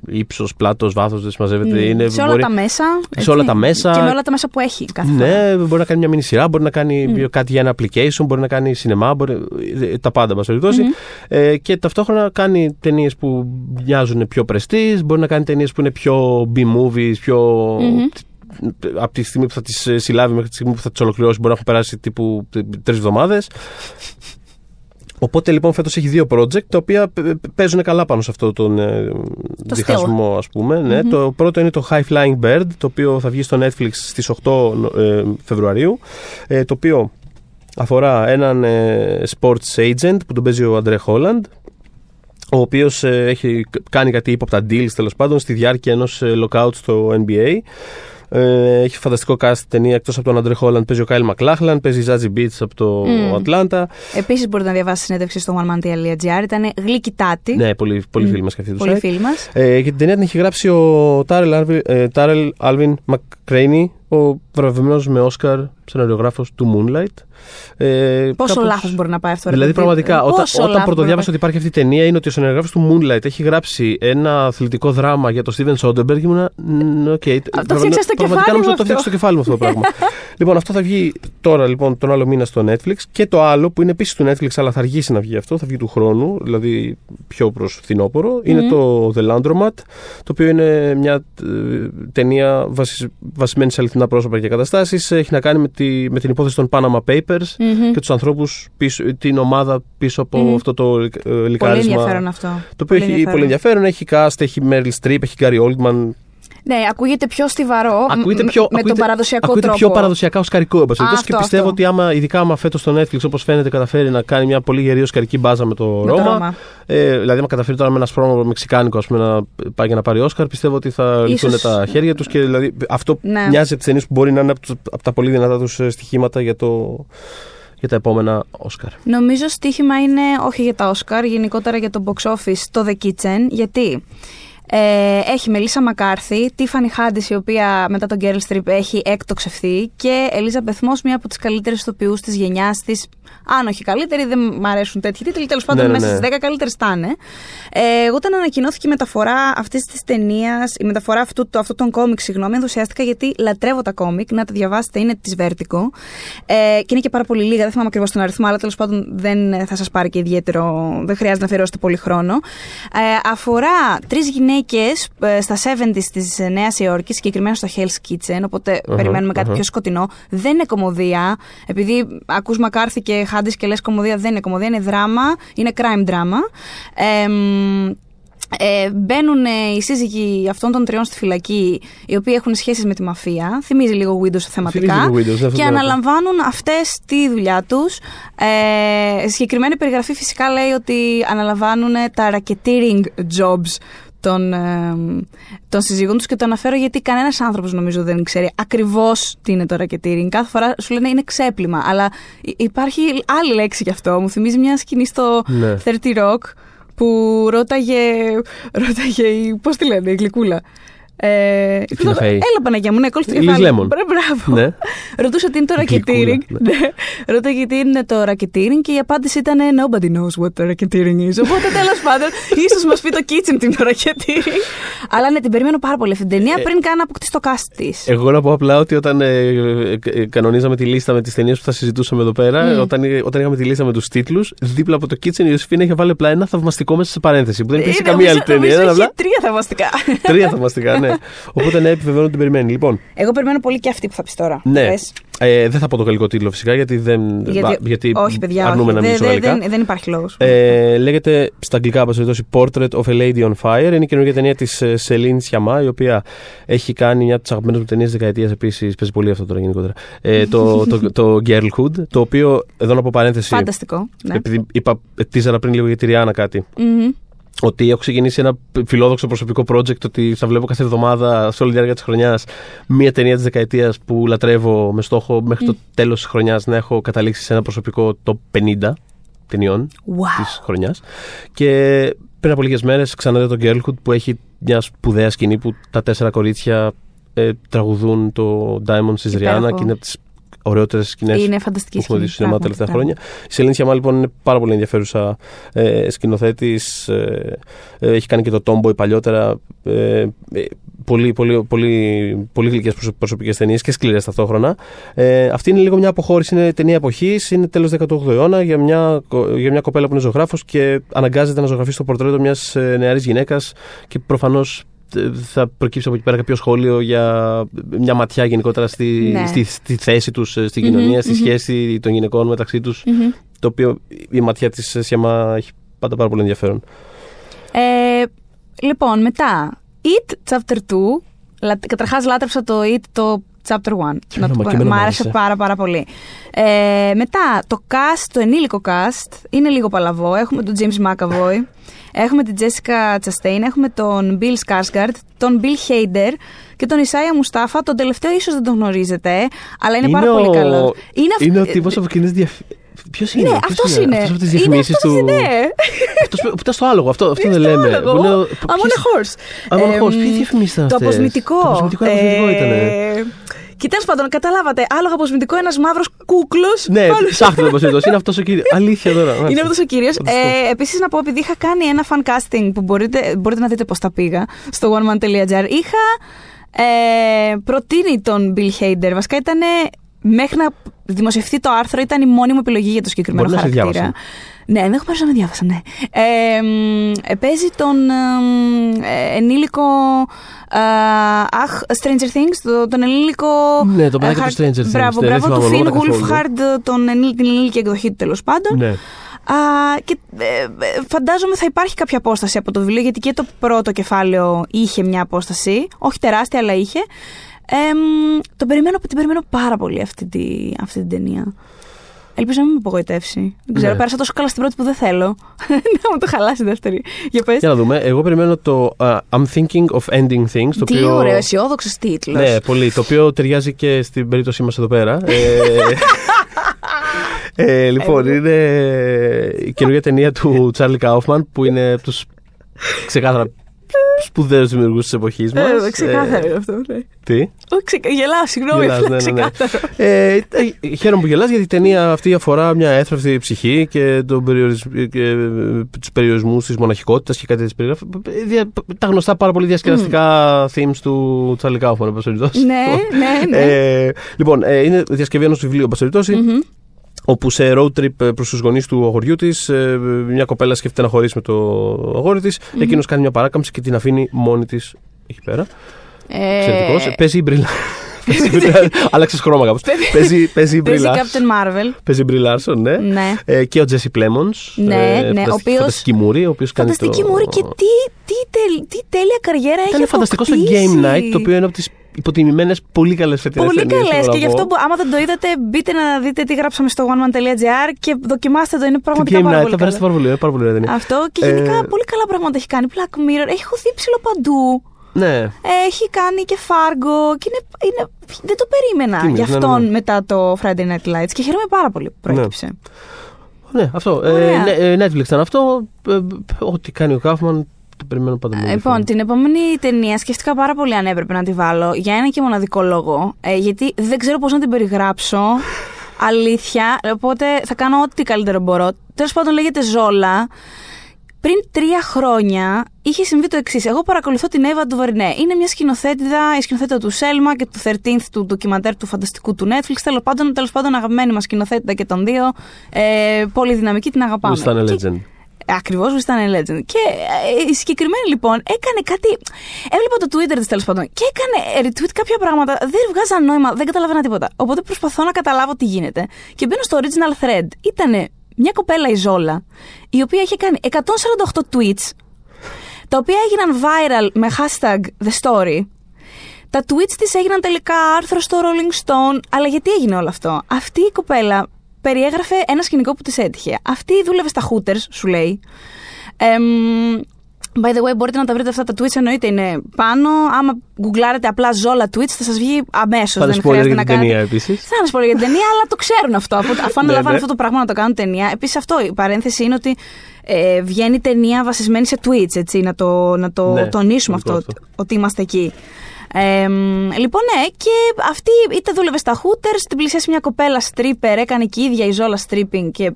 ύψος, πλάτος, βάθος, δεν συμμαζεύεται. Μμ. Είναι, σε όλα μπορεί- τα μέσα. σε όλα τα μέσα. Και με όλα τα μέσα που έχει κάθε φορά. Ναι, μπορεί να κάνει μια μινι σειρά, μπορεί να κάνει κάτι για ένα application, μπορεί να κάνει σινεμά, μπορεί, ε, τα πάντα, μας περιπτώσει. Μμμ. Ε, και ταυτόχρονα κάνει ταινίες που μοιάζουν πιο πρεστή, μπορεί να κάνει ταινίες που είναι πιο B-movies, πιο. Μμμ. Από τη στιγμή που θα τις συλλάβει μέχρι τη στιγμή που θα τις ολοκληρώσει, μπορεί να έχουν περάσει τύπου τρεις εβδομάδες. Οπότε λοιπόν φέτος έχει δύο project τα οποία π- π- παίζουν καλά πάνω σε αυτό τον ε, Το διχασμό, ας πούμε. Ναι. Μμμ. Το πρώτο είναι το High Flying Bird, το οποίο θα βγει στο Netflix στις 8 ε, Φεβρουαρίου. Ε, το οποίο αφορά έναν ε, sports agent που τον παίζει ο Αντρέ Χόλαντ ο οποίος ε, έχει κάνει κάτι ύποπτα deals τέλος πάντων στη διάρκεια ενός ε, lockout στο NBA. Ε, έχει φανταστικό cast ταινία εκτός από τον Αντρέ Χόλαντ παίζει ο Κάιλ Μακλάχλαν, παίζει η Zazie Beetz από το Μμ. Ατλάντα. Επίσης μπορείτε να διαβάσετε συνέντευξη στο oneman.gr. Ήταν γλυκύτατη. Ναι, πολύ, πολύ Μμ. φίλοι μας και αυτοί τους Πολύ site. φίλοι μας. Ε, και την ταινία την έχει γράψει ο Τάρελ Άλβιν, ε, Τάρελ Άλβιν Μακρέινι, ο βραβευμένος με Όσκαρ σεναριογράφος του Moonlight. Ε, Πόσο κάπως- λάθος μπορεί να πάει αυτό, ρε Δηλαδή, παιδί. πραγματικά, όταν, Πόσο όταν λάθος πρωτοδιάβασα μπορεί ότι υπάρχει αυτή η ταινία, είναι ότι ο σεναριογράφος του Moonlight έχει γράψει ένα αθλητικό δράμα για τον Steven Soderbergh. Ήμουνα. «Μ, οκ, πραγματικά- φτιάξα στο κεφάλι πραγματικά μου νομίζω ότι το αυτό. φτιάξα στο κεφάλι μου αυτό το πράγμα. *laughs* λοιπόν, αυτό θα βγει τώρα, λοιπόν, τον άλλο μήνα στο Netflix. Και το άλλο, που είναι επίσης του Netflix, αλλά θα αργήσει να βγει αυτό, θα βγει του χρόνου, δηλαδή πιο προς φθινόπωρο, είναι Μμμ. το The Landromat, το οποίο είναι μια ε, ταινία βασι- βασισμένη σε αληθινά πρόσωπα και καταστάσεις. Έχει να κάνει με, τη, με την υπόθεση των Panama Papers Μμμ. και τους ανθρώπους, την ομάδα πίσω από Μμμ. αυτό το ε, Πολύ λικάρισμα. ενδιαφέρον αυτό. Το οποίο έχει πολύ ενδιαφέρον. Έχει cast, έχει Meryl Streep, έχει Gary Oldman. Ναι, ακούγεται πιο στιβαρό Ακούγεται μ- πιο, με τον ακούγεται- παραδοσιακό ακούγεται τρόπο. πιο παραδοσιακά οσκαρικό. εν πάση Α, περιπτώσει, και αυτό, πιστεύω αυτό. ότι άμα, ειδικά άμα φέτος στο Netflix, όπως φαίνεται, καταφέρει να κάνει μια πολύ γερή οσκαρική μπάζα με το Με το Ρώμα. Ρώμα. Ε, δηλαδή, άμα καταφέρει τώρα με ένα σπρώμα μεξικάνικο ας πούμε, να πάει για να πάρει Όσκαρ, πιστεύω ότι θα Ίσως- λυθούν τα χέρια τους και δηλαδή, αυτό Ναι. μοιάζει από τις ταινίες που μπορεί να είναι από, τους- από τα πολύ δυνατά τους στοιχήματα για, το, για τα επόμενα Όσκαρ. Νομίζω στοίχημα είναι όχι για τα Όσκαρ, γενικότερα για το box office, το The Kitchen. Γιατί ε, έχει Μελίσσα Μακάρθη, Τίφανη Χάντης, η οποία μετά τον Γκέρλ Στριπ έχει εκτοξευθεί, και Ελίζα Μπεθμό, μία από τις καλύτερες ηθοποιούς της γενιάς της. Αν όχι καλύτερη, δεν μ' αρέσουν τέτοιοι τίτλοι. Τέλος πάντων, Ναι, ναι, μέσα ναι. στις 10 καλύτερες θα είναι. Ε, εγώ όταν ανακοινώθηκε η μεταφορά αυτής της ταινίας, η μεταφορά αυτού, του- αυτού των κόμικ, συγγνώμη, ενθουσιάστηκα γιατί λατρεύω τα κόμικ. Να τα διαβάσετε, είναι της Vertigo. Ε, και είναι και πάρα πολύ λίγα, δεν θυμάμαι ακριβώς τον αριθμό, αλλά τέλος πάντων δεν θα σας πάρει και ιδιαίτερο, δεν χρειάζεται να αφιερώσετε πολύ χρόνο. Ε, αφορά τρεις γυναίκες στα 70s της Νέας Υόρκης, συγκεκριμένα στο Hell's Kitchen, οπότε Αχα, περιμένουμε κάτι αχα. πιο σκοτεινό. Δεν είναι κομμωδία, επειδή ακούς Μακάρθη και Χάντη και λες κομμωδία, δεν είναι κομμωδία, είναι δράμα, είναι crime drama. Ε, μ, ε, μπαίνουν ε, οι σύζυγοι αυτών των τριών στη φυλακή, οι οποίοι έχουν σχέσεις με τη μαφία. Θυμίζει λίγο Windows θεματικά. Θυμίζει λίγο Windows, αυτό και θέλω να πω. αναλαμβάνουν αυτές τη δουλειά τους. Ε, συγκεκριμένη περιγραφή φυσικά λέει ότι αναλαμβάνουν τα racketeering jobs των, ε, των συζύγων τους και το αναφέρω γιατί κανένας άνθρωπος νομίζω δεν ξέρει ακριβώς τι είναι το racketeering. Κάθε φορά σου λένε είναι ξέπλυμα, αλλά υ- υπάρχει άλλη λέξη γι' αυτό. Μου θυμίζει μια σκηνή στο Ναι. 30 Rock που ρώταγε, ρώταγε η, πώς τη λένε, η γλυκούλα. Ε, Τίνα ρωτώ- Φέη. Έλα Παναγία μου, ναι, κόλλησε το Liz κεφάλι. Lemon. Μπρα- Μπράβο. Ναι. Ρωτούσα τι είναι το Γλυκούλα, racketeering. ναι. *laughs* Ναι. Ρώταγε τι είναι το racketeering και η απάντηση ήταν Nobody knows what the racketeering is. Οπότε *laughs* τέλος πάντων, ίσως μας πει το kitchen τι είναι το racketeering. Αλλά ναι, την περιμένω πάρα πολύ αυτή την ταινία πριν καν αποκτήσει το cast της. Εγώ να πω απλά ότι όταν ε, ε, ε, κανονίζαμε τη λίστα με τις ταινίες που θα συζητούσαμε εδώ πέρα, Μμ. όταν, ε, όταν είχαμε τη λίστα με τους τίτλους, δίπλα από το Kitchen η Ιωσήφινα είχε βάλει απλά ένα θαυμαστικό μέσα σε παρένθεση που δεν υπήρχε καμία άλλη ταινία. Ήταν Νομίζω απλά έχει τρία θαυμαστικά. τρία θαυμαστικά, ναι. Οπότε ναι, επιβεβαιώνω ότι την περιμένει. Λοιπόν, Εγώ περιμένω πολύ και αυτή που θα πεις τώρα. ναι. Πες. Ε, δεν θα πω το γαλλικό τίτλο φυσικά γιατί δεν. Γιατί, α, γιατί όχι, παιδιά, αρνούμε όχι. να Δεν- μιλήσω δεν- γαλλικά. δεν, δεν υπάρχει λόγος. Ε, λέγεται στα αγγλικά, όπω περιπτώσει, Portrait of a Lady on Fire. Είναι η καινούργια ταινία της Σελήν Σιαμά, η οποία έχει κάνει μια από τις αγαπημένες μου ταινίες δεκαετίας επίσης. Παίζει πολύ αυτό τώρα γενικότερα. Ε, το, το, *laughs* το, Girlhood, το οποίο εδώ να πω παρένθεση. Φανταστικό. Ναι. Επειδή είπα, τίζαρα πριν λίγο για τη Ριάννα κάτι. Μμμ. Ότι έχω ξεκινήσει ένα φιλόδοξο προσωπικό project ότι θα βλέπω κάθε εβδομάδα σε όλη τη διάρκεια της χρονιάς μία ταινία της δεκαετίας που λατρεύω με στόχο μέχρι το τέλος της χρονιάς να έχω καταλήξει σε ένα προσωπικό το 50 ταινιών Wow. της χρονιάς. Και πριν από λίγες μέρες ξαναδεί το Girlhood που έχει μια σπουδαία σκηνή που τα τέσσερα κορίτσια ε, τραγουδούν το Diamonds τη Υπέροχο. Ριάννα και είναι από τις ωραιότερες σκηνές Είναι φανταστική που έχουμε δει σκηνή, στο σινεμά τα πράγματι, τελευταία πράγματι. χρόνια. Η Σελήνη Σιαμά λοιπόν είναι πάρα πολύ ενδιαφέρουσα ε, σκηνοθέτης. Ε, ε, έχει κάνει και το Tomboy παλιότερα. Ε, ε, πολύ, πολύ, πολύ, πολύ γλυκές προσωπικές ταινίες και σκληρές ταυτόχρονα. Ε, αυτή είναι λίγο μια αποχώρηση, είναι ταινία εποχής, είναι τέλος 18ου αιώνα για μια, κο- για μια κοπέλα που είναι ζωγράφος και αναγκάζεται να ζωγραφίσει το πορτρέτο μιας νεαρής γυναίκας και προφανώς θα προκύψει από εκεί πέρα κάποιο σχόλιο για μια ματιά γενικότερα στη, Ναι. στη, στη θέση τους στην Μμμ, κοινωνία, στη μμμ. σχέση των γυναικών μεταξύ τους. Μμμ. Το οποίο η ματιά της Σιαμά έχει πάντα πάρα πολύ ενδιαφέρον. Ε, λοιπόν, μετά. It Chapter 2. Καταρχάς, λάτρεψα το It το Chapter 1. Και εμένα- το και πω. εμένα Μ' μ' άρεσε άρεσε. πάρα πάρα πολύ. Ε, μετά, το cast, το ενήλικο cast, είναι λίγο παλαβό. Έχουμε τον James McAvoy, έχουμε την Jessica Chastain, έχουμε τον Bill Skarsgård, τον Bill Hader και τον Isaiah Mustafa. Τον τελευταίο ίσως δεν τον γνωρίζετε, αλλά είναι, πάρα πολύ καλό. Είναι, αυ- ο τύπος από εκείνε διαφημίσει. Ποιος είναι, Ναι, ποιος αυτός είναι. Αυτός από τις Είναι διαφημίσεις αυτός, του. Ναι. Αυτός που που ήταν στο άλογο, αυτό, αυτό Είναι δεν στο λέμε. άλογο. Που είναι ο- I'm on a ποιος- horse. I'm on a horse. Εμ, Ποιοι διαφημίσεις ήταν Το αυτές; αποσμητικό. Το αποσμητικό, ένα αποσμητικό ήτανε. Και τέλος πάντων, καταλάβατε. Άλογο αποσμητικό, ένας μαύρος κούκλος. Ναι, ψάχνετε το ποσίτο. Είναι αυτός ο κύριος. Αλήθεια τώρα. *laughs* Είναι μάλιστα. αυτός ο κύριος. Φανταστικό. Ε, Επίσης, να πω, επειδή είχα κάνει ένα fan casting που μπορείτε, μπορείτε να δείτε πώς τα πήγα στο oneman.gr, είχα ε, προτείνει τον Bill Hader. Βασικά ήταν μέχρι να δημοσιευτεί το άρθρο, ήταν η μόνη μου επιλογή για το συγκεκριμένο Μπορεί να σε χαρακτήρα. διάβασαν. Ναι, ενδεχομένω να με διάβασαν, ναι. Ε, μ, ε, παίζει τον ε, ενήλικο. ε, αχ, Stranger Things, το- τον ενήλικο. Ναι, το παιδάκι ε, του Stranger Things. Μπράβο, Ναι, δεν μπράβο, του θυμάμαι Finn ονόματα καθόλου. Wolfhard, τον ενήλ- την ενήλικη εκδοχή του τέλος πάντων. Ναι. Α, και ε, ε, φαντάζομαι θα υπάρχει κάποια απόσταση από το βιβλίο, γιατί και το πρώτο κεφάλαιο είχε μια απόσταση. Όχι τεράστια, αλλά είχε. Ε, μ, τον περιμένω, την περιμένω πάρα πολύ αυτή, τη, αυτή την ταινία. Ελπίζω να μην με απογοητεύσει. Δεν ξέρω, Ναι. πέρασα τόσο καλά στην πρώτη που δεν θέλω. *laughs* να μου το χαλάσει η δεύτερη. Για πες. Για να δούμε. Εγώ περιμένω το uh, I'm thinking of ending things. Το Τι οποίο... ωραίος, αισιόδοξος τίτλος. Ναι, πολύ. Το οποίο ταιριάζει και στην περίπτωσή μας εδώ πέρα. ε, *laughs* ε, λοιπόν, είναι η καινούργια ταινία του Τσάρλι Κάουφμαν που είναι από τους ξεκάθαρα σπουδαίους δημιουργούς της εποχής μας. Ε, ξεκάθαρο είναι αυτό. Ναι. τι; Όχι, ξεκα... Γελάω, συγγνώμη, Γελάς, απλά ναι, ναι, ναι. ξεκάθαρο. Ε, ε, χαίρομαι που γελάς γιατί η ταινία αυτή αφορά μια έθραυστη ψυχή και, τον περιορισμ... και ε, τους περιορισμούς της μοναχικότητας και κάτι τέτοιες περιγράφει. Ε, δια- Τα γνωστά πάρα πολύ διασκεδαστικά themes του Τσάρλι Κάουφμαν, εν πάση περιπτώσει. ναι, ναι, ναι. Ε, λοιπόν, ε, είναι διασκευή ενός βιβλίου, εν πάση περιπτώσει, Μμμ. Όπου σε road trip προς τους γονείς του αγοριού της, μια κοπέλα σκέφτεται να χωρίσει με το αγόρι της. Εκείνος κάνει μια παράκαμψη και την αφήνει μόνη της εκεί πέρα. Ε, Εξαιρετικό. Παίζει η Μπρι Λα-. *laughs* Παίζει η Μπρι- Άλλαξες χρώμα κάπω. Παίζει, παίζει η Παίζει μπριλά. Captain Marvel. Παίζει η Μπρι Λάρσον, ναι. Ναι. Ε, και ο Τζέσι Πλέμον. Ναι, ναι, ο οποίος- Φανταστική μούρη, ο οποίος κάνει. Φανταστική το... μουρή και τι, τι, τελ- τι τέλεια καριέρα έχει Ήταν φανταστικό στο αποκτήσει. Game Night, το οποίο είναι από τις υποτιμημένες πολύ καλές φετινές Πολύ καλές. Και γι' αυτό, που- άμα δεν το είδατε, μπείτε να δείτε τι γράψαμε στο oneman.gr και δοκιμάστε το. Είναι Το πραγματικά Game πάρα Night, πολύ θα περάσετε καλό. πάρα πολύ, είναι πάρα πολύ ωραία ταινία. Αυτό και Ε, γενικά πολύ καλά πράγματα έχει κάνει. Black Mirror έχει χωθεί ψηλό παντού. Ναι. Έχει κάνει και Fargo και είναι, είναι, δεν το περίμενα Τίμιος, για ναι, ναι, αυτόν ναι. μετά το Friday Night Lights και χαίρομαι πάρα πολύ που προέκυψε. Ναι, αυτό. Ε, Ωραία. ναι, ε, Netflix ήταν αυτό. Ε, ό,τι κάνει ο Κάφμαν το περιμένω πάντα με Λοιπόν, ενδιαφέρον. την επόμενη ταινία σκέφτηκα πάρα πολύ αν έπρεπε να τη βάλω για ένα και μοναδικό λόγο. Ε, γιατί δεν ξέρω πώς να την περιγράψω. *laughs* Αλήθεια. Οπότε θα κάνω ό,τι καλύτερο μπορώ. Τέλος πάντων, λέγεται Ζόλα. Πριν τρία χρόνια είχε συμβεί το εξής. Εγώ παρακολουθώ την Εύα Ντουβερνέ. Είναι μια σκηνοθέτηδα, η σκηνοθέτητα του Σέλμα και του 13th του ντοκιμαντέρ του φανταστικού του Netflix. Τέλος πάντων, τέλος πάντων, αγαπημένη μας σκηνοθέτητα και των δύο. Ε, πολύ δυναμική, την αγαπάμε. Who's Done a Και- Legend; Ακριβώς, ήταν Legend. Και ε, η συγκεκριμένη λοιπόν έκανε κάτι. Έβλεπα το Twitter της τέλος πάντων και έκανε retweet κάποια πράγματα. Δεν βγάζαν νόημα, δεν καταλάβαινα τίποτα. Οπότε προσπαθώ να καταλάβω τι γίνεται. Και μπαίνω στο original thread. Ήταν μια κοπέλα η Ζόλα, η οποία είχε κάνει 148 tweets, τα οποία έγιναν viral με hashtag The Story. Τα tweets της έγιναν τελικά άρθρο στο Rolling Stone. Αλλά γιατί έγινε όλο αυτό; Αυτή η κοπέλα περιέγραφε ένα σκηνικό που της έτυχε. Αυτή δούλευε στα Hooters, σου λέει. Εμ, by the way, μπορείτε να τα βρείτε αυτά τα tweets, εννοείται είναι πάνω. Άμα γκουγκλάρετε απλά ζόλα tweets, θα σας βγει αμέσως. Θα είναι Δεν spoiler χρειάζεται για να την κάνετε. ταινία επίσης. Θα είναι spoiler για την ταινία, αλλά το ξέρουν αυτό. Αφού, *laughs* αφού αναλαμβάνουν ναι. αυτό το πράγμα να το κάνουν ταινία. Επίσης, αυτό η παρένθεση είναι ότι ε, βγαίνει ταινία βασισμένη σε tweets, έτσι, να το, να το Ναι, τονίσουμε σημαντικό αυτό, αυτό. ότι είμαστε εκεί. Ε, μ, λοιπόν, ναι, και αυτή είτε δούλευε στα Hooters, την πλησίασε μια κοπέλα stripper, έκανε και η ίδια η ζόλα stripping και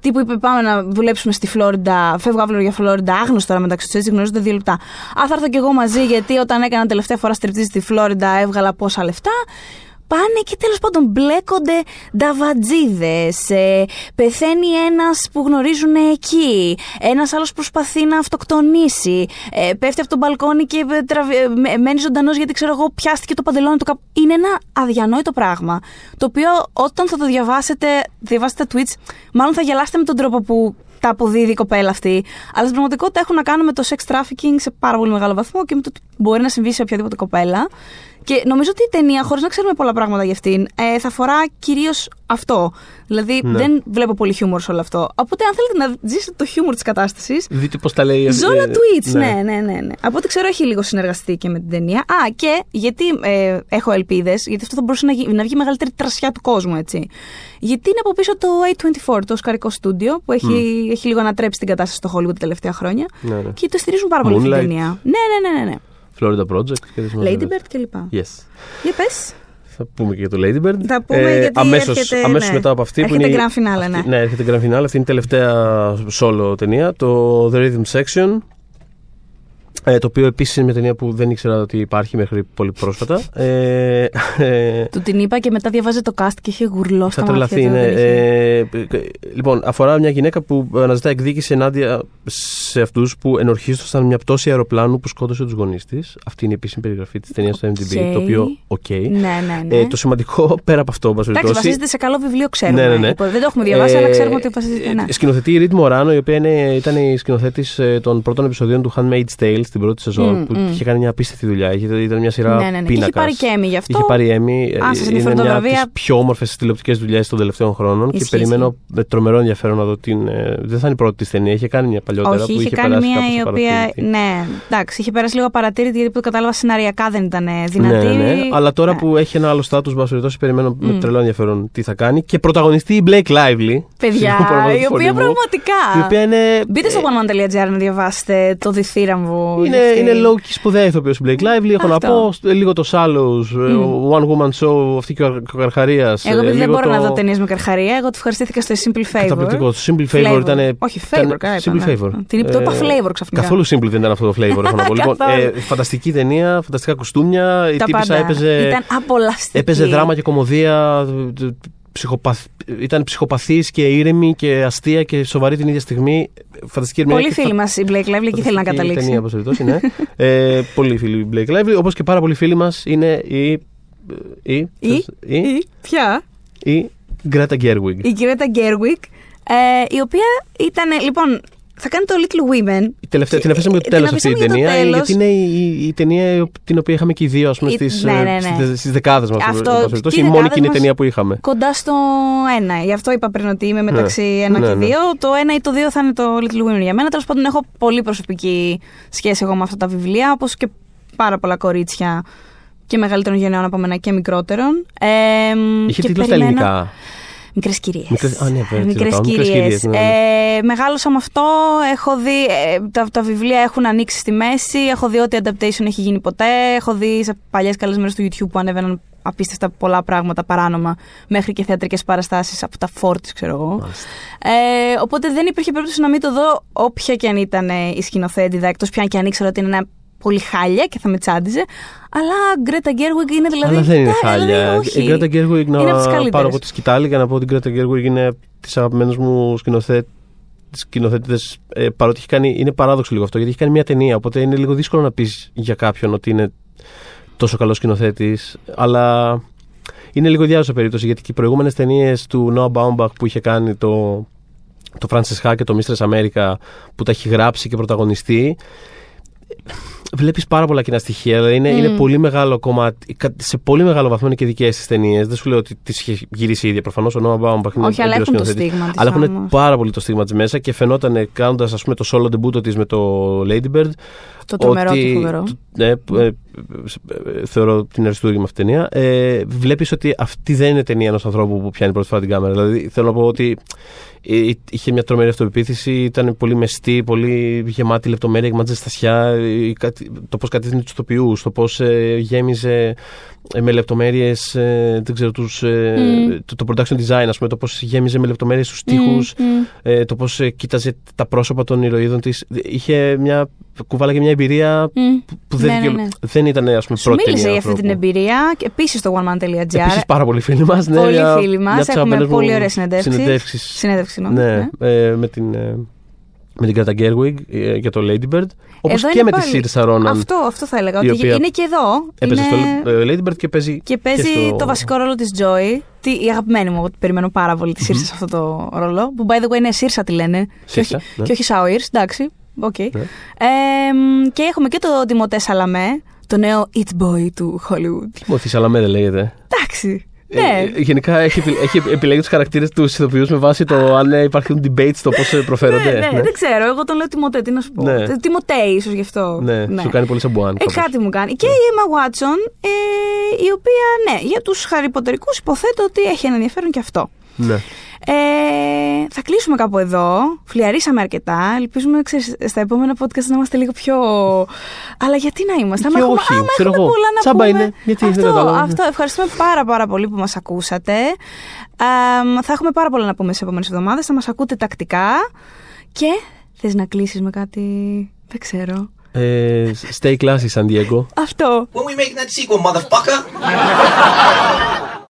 τύπου είπε πάμε να δουλέψουμε στη Φλόριντα, φεύγω αύριο για Φλόριντα, άγνωστο τώρα μεταξύ τους έτσι, γνωρίζονται δύο λεπτά. Α, θα έρθω κι εγώ μαζί γιατί όταν έκανα τελευταία φορά στριπτή στη Φλόριντα έβγαλα πόσα λεφτά. Πάνε και τέλος πάντων μπλέκονται νταβατζίδες, ε, πεθαίνει ένας που γνωρίζουν εκεί, ένας άλλος προσπαθεί να αυτοκτονήσει, ε, πέφτει από τον μπαλκόνι και ε, τραβ- ε, με- μένει ζωντανός γιατί ξέρω εγώ πιάστηκε το παντελόνι του κάπου. Είναι ένα αδιανόητο πράγμα, το οποίο όταν θα το διαβάσετε, διαβάσετε τα tweets, μάλλον θα γελάσετε με τον τρόπο που τα αποδίδει η κοπέλα αυτή. Αλλά στην πραγματικότητα έχουν να κάνουν με το sex trafficking σε πάρα πολύ μεγάλο βαθμό και με το ότι μπορεί να συμβεί σε οποιαδήποτε κοπέλα. Και νομίζω ότι η ταινία, χωρίς να ξέρουμε πολλά πράγματα για αυτήν, ε, θα αφορά κυρίως αυτό. Δηλαδή, Ναι. δεν βλέπω πολύ χιούμορ σε όλο αυτό. Οπότε, αν θέλετε να ζήσετε το χιούμορ της κατάστασης. Δείτε πώς τα λέει. ε, Ζόλα ε, tweets, ναι. ναι, ναι, ναι. Από ό,τι ξέρω, έχει λίγο συνεργαστεί και με την ταινία. Α, και γιατί ε, έχω ελπίδες, γιατί αυτό θα μπορούσε να, γι- να βγει η μεγαλύτερη τρασιά του κόσμου, έτσι. Γιατί είναι από πίσω το A24, το οσκαρικό στούντιο, που έχει, έχει λίγο ανατρέψει την κατάσταση στο Hollywood τα τελευταία χρόνια. Ναι, ναι. Και το στηρίζουν πάρα πολύ αυτή την Moonlight. ταινία. Ναι, ναι, ναι, ναι. ναι. Florida Project και δεν θυμάμαι Lady βέβαια. Bird κλπ. Yes. Για πες. Θα πούμε και για το Lady Bird. Θα πούμε γιατί αμέσως, έρχεται, αμέσως ναι. μετά από αυτή Έρχεται που είναι. η- grand finale, ναι. αυτή- ναι, έρχεται grand finale. Αυτή είναι η τελευταία solo ταινία. Το The Rhythm Section. Ε, το οποίο επίσης είναι μια ταινία που δεν ήξερα ότι υπάρχει μέχρι πολύ πρόσφατα. Ε, ε, Του την είπα και μετά διαβάζει το cast και είχε γουρλώσει θα τα μάτια τρελαθεί, του, ναι. δεν είχε- Ε, λοιπόν, αφορά μια γυναίκα που αναζητά εκδίκηση ενάντια σε αυτούς που ενορχήστρωσαν μια πτώση αεροπλάνου που σκότωσε τους γονείς της. Αυτή είναι η επίσημη περιγραφή της ταινίας στο IMDb. Οκ. Το οποίο, οκ. Ναι, ναι, ναι. Ε, το σημαντικό πέρα από αυτό, εν πάση Εντάξει, περιπτώσει, βασίζεται σε καλό βιβλίο, ξέρουμε. Ναι, ναι, ναι. Δεν το έχουμε διαβάσει, Ε, αλλά ξέρουμε ότι βασίζεται. Ναι. ε, Σκηνοθετεί η Ριντ Μοράνο, η οποία είναι, ήταν η σκηνοθέτης των πρώτων επεισοδίων του Handmaid's Tale στην πρώτη σεζόν, Μμ, που μμ. είχε κάνει μια απίστευτη δουλειά. Είχε, ήταν μια σειρά Ναι, ναι, ναι. Και πίνακας. είχε πάρει και Emmy γι' αυτό. Είχε πάρει Emmy. Αν σας είναι ενδιαφέρουν τα μια από βραβεία- τις πιο όμορφες τηλεοπτικές δουλειές των τελευταίων χρόνων. και Ισχύει, περιμένω με τρομερό ενδιαφέρον να δω την. ε, δεν θα είναι η πρώτη της ταινία. Είχε κάνει μια παλιότερα Όχι, που είχε είχε κάνει περάσει μία κάπως η οποία. απαρατήρητη. Ναι, εντάξει, είχε περάσει λίγο απαρατήρητη γιατί που το κατάλαβα σεναριακά δεν ήταν ε, δυνατή. Ναι, ναι, αλλά τώρα Ναι. που έχει ένα άλλο στάτους, μπα περιπτώσει, περιμένω με Μμ. τρελό ενδιαφέρον τι θα κάνει. Και πρωταγωνιστεί η Blake Lively. Παιδιά, *laughs* Συγγνώμη, η φωνή οποία μου. πραγματικά. Η οποία είναι. Μπείτε στο oneman.gr να διαβάσετε το διθύραμβο. Είναι, για αυτή. είναι low key σπουδαία ηθοποιός η Blake Lively. Έχω να Αυτό. πω στο- λίγο το Shallows, ε, One Woman Show, αυτή και ο Καρχαρίας. Εγώ επειδή δεν μπορώ να δω ταινίες με καρχαρία, εγώ τη ευχαριστήθηκα στο Simple Favor. Καταπληκτικό. Το Simple Favor ήταν. Όχι, ήταν- Favor, καλά Simple ήταν, ναι. Favor. Την είπε, το είπα Ε, Flavor ξαφνικά. Καθόλου simple δεν ήταν αυτό το flavor, έχω να πω. *laughs* λοιπόν, Καθόλου. ε, φανταστική ταινία, φανταστικά κουστούμια. Η Τα τύπησα πάντα. έπαιζε, Ήταν απολαυστική. έπαιζε δράμα και κομμωδία. Ε, ε, ψυχοπαθ- Ήταν ψυχοπαθής και ήρεμη και αστεία και σοβαρή την ίδια στιγμή. Φανταστική ερμηνεία. Πολύ και φίλοι μας η Blake Lively εκεί θέλει να Φανταστική καταλήξει. Ταινία, όπως περιπτώσει, ναι. ε, πολύ φίλοι η Blake Lively. Όπως και πάρα πολλοί φίλοι μας είναι η. Η. Ή, η, ή, ποια; η Greta Gerwig. Η Γκρέτα Γκέρουικ, ε, η οποία ήταν. Λοιπόν, θα κάνει το Little Women. Η τελευταία, Και- την αφήσαμε για το την τέλος αυτή η αφήσαμε για το ταινία, τέλος. γιατί είναι η, η ταινία την οποία είχαμε και οι δύο, ας πούμε, Η- στις, ναι, ε, ναι, ναι. στις, στις δεκάδες μας. Αυτό, εν πάση περιπτώσει. και οι η μόνη δεκάδες κοινή μας- ταινία που είχαμε. Κοντά στο ένα. Γι' αυτό είπα πριν ότι είμαι μεταξύ ένα Ναι, και ναι. δύο. Το ένα ή το δύο θα είναι το Little Women για μένα. Τέλος πάντων, έχω πολύ προσωπική σχέση εγώ με αυτά τα βιβλία, όπως και πάρα πολλά κορίτσια και μεγαλύτερων γενναιών από μένα και μικρότερων. Ε, Είχε και τίτλο στα περιμένω- ελληνικά. Μικρές κυρίες. Μικρές- α, ναι, βέβαια, τις Μικρές ρωτάω, μικρές κυρίες. κυρίες, ναι, ναι. Ε, μεγάλωσα με αυτό. Έχω δει. ε, τα, τα βιβλία έχουν ανοίξει στη μέση. Έχω δει ό,τι adaptation έχει γίνει ποτέ. Έχω δει σε παλιές καλές μέρες του YouTube που ανέβαιναν απίστευτα πολλά πράγματα παράνομα μέχρι και θεατρικές παραστάσεις από τα φόρτης, ξέρω εγώ. Μάλιστα. Ε, οπότε δεν υπήρχε περίπτωση να μην το δω όποια και αν ήταν ε, η σκηνοθέτηδα, εκτό πια και αν ήξερα ότι είναι ένα πολύ χάλια και θα με τσάντιζε. Αλλά Γκρέτα Γκέρουιγκ είναι δηλαδή. Αλλά δεν είναι τα- δηλαδή, χάλια. όχι. Η Γκρέτα Γκέρουιγκ Είναι από τις να καλύτερες. πάρω από τη σκητάλη και να πω ότι η Γκρέτα Γκέρουιγκ είναι τι αγαπημένε μου σκηνοθέτε. Σκηνοθέτητε, ε, παρότι έχει κάνει, είναι παράδοξο λίγο αυτό, γιατί έχει κάνει μια ταινία. Οπότε είναι λίγο δύσκολο να πεις για κάποιον ότι είναι τόσο καλός σκηνοθέτης. Αλλά είναι λίγο διάζουσα περίπτωση, γιατί και οι προηγούμενες ταινίες του Noah Baumbach που είχε κάνει το, το Francis Ha και το Mistress America που τα έχει γράψει και πρωταγωνιστεί βλέπεις πάρα πολλά κοινά στοιχεία. Δηλαδή είναι, Μμμ. είναι πολύ μεγάλο κομμάτι. κα- Σε πολύ μεγάλο βαθμό είναι και δικές τη ταινίες. Δεν σου λέω ότι τις είχε γυρίσει η ίδια προφανώς. Ο Νόμα Μπάουμπαχ είναι Όχι, αλλά έμπειρος έχουν το σκηνοθέτης. στίγμα της. Αλλά έχουν πάρα πολύ το στίγμα της μέσα και φαινόταν κάνοντας το solo debut της με το Ladybird. Το τρομερό ότι- και φοβερό. το- Ναι, που, ε, ε, ε, θεωρώ την αριστούργημα αυτή την ταινία. Ε, Βλέπεις ότι αυτή δεν είναι ταινία ενός ανθρώπου που πιάνει πρώτη φορά την κάμερα. Δηλαδή θέλω να πω ότι ε, είχε μια τρομερή αυτοπεποίθηση, ήταν πολύ μεστή, πολύ γεμάτη λεπτομέρεια, γεμάτη ζεστασιά. ε, κάτι- Το πώς κατεύθυνε τους ηθοποιού, το πώς γέμιζε ε, με λεπτομέρειες δεν ξέρω, τους, ε, Μμ. το, το production design, ας πούμε, το πώς γέμιζε με λεπτομέρειες τους τοίχου, Μμ, μμ. ε, το πώς κοίταζε τα πρόσωπα των ηρωίδων της. Είχε μια. Κουβάλαγε μια εμπειρία Μμ. που, που δεν, Ναι, ναι, δικαιολο- ναι. δεν ήταν ας πούμε, Σου πρώτη μίλησε ταινία για αυτή την ανθρώπου. εμπειρία και επίσης στο oneman.gr. Επίσης πάρα πολλοί φίλοι μας. Ναι, Πολλοί μια- φίλοι μας, μια από τις έχουμε αγαπημένες μου πολύ ωραίες συνεντεύξεις. συνεντεύξεις. Συνέντευξη, συγγνώμη. Ναι, ε, με την, ε, με την Greta Gerwig ε, για το Lady Bird. Όπως Εδώ και είναι με πάλι- τη Saoirse Ronan. Αυτό, αυτό θα έλεγα. η Ότι οποία είναι και εδώ. Έπαιζε είναι... στο ε, Lady Bird και παίζει Και παίζει στο- το βασικό ρόλο της Joy. Τι, η αγαπημένη μου, εγώ περιμένω πάρα πολύ τη Σίρσα σε αυτό το ρόλο. Που by the way είναι Σίρσα τη λένε. και Σίρσα, όχι, ναι. και όχι Σάουιρ, εντάξει. Οκ. Ναι. Ε, μ, και έχουμε και το Τιμοτέ Σαλαμέ, το νέο It Boy του Hollywood. Τιμωθή Σαλαμέ δεν λέγεται. Εντάξει. Ναι. Ε, γενικά έχει, επι- έχει επιλέγει τους χαρακτήρες τους ηθοποιού με βάση το αν ε, υπάρχουν debates στο πώς προφέρονται. ναι, ναι, δεν ξέρω. Εγώ τον λέω Τιμωτέ, τι να σου πω. Ναι. Ε, Τιμωτέ, ίσως γι' αυτό. Ναι, σου κάνει πολύ σαν μπουάν. Ε, κάπως. κάτι μου κάνει. Και η Emma Watson, ε, η οποία, ναι, για τους χαριποτερικούς υποθέτω ότι έχει ένα ενδιαφέρον και αυτό. Ναι. Ε, θα κλείσουμε κάπου εδώ. Φλιαρίσαμε αρκετά. Ελπίζουμε ξέρεις, στα επόμενα podcast να είμαστε λίγο πιο. Αλλά γιατί να είμαστε, άμα Και έχουμε, όχι, άμα ξέρω έχουμε εγώ. πολλά να Τσάμπα πούμε. είναι, γιατί δεν αυτό, κατάλαβα. αυτό. Ευχαριστούμε πάρα πάρα πολύ που μας ακούσατε. Α, θα έχουμε πάρα πολλά να πούμε σε επόμενες εβδομάδες. Θα μας ακούτε τακτικά. Και θες να κλείσεις με κάτι; Δεν ξέρω. Ε, stay classy, San Diego. Αυτό. When we making that sequel, motherfucker?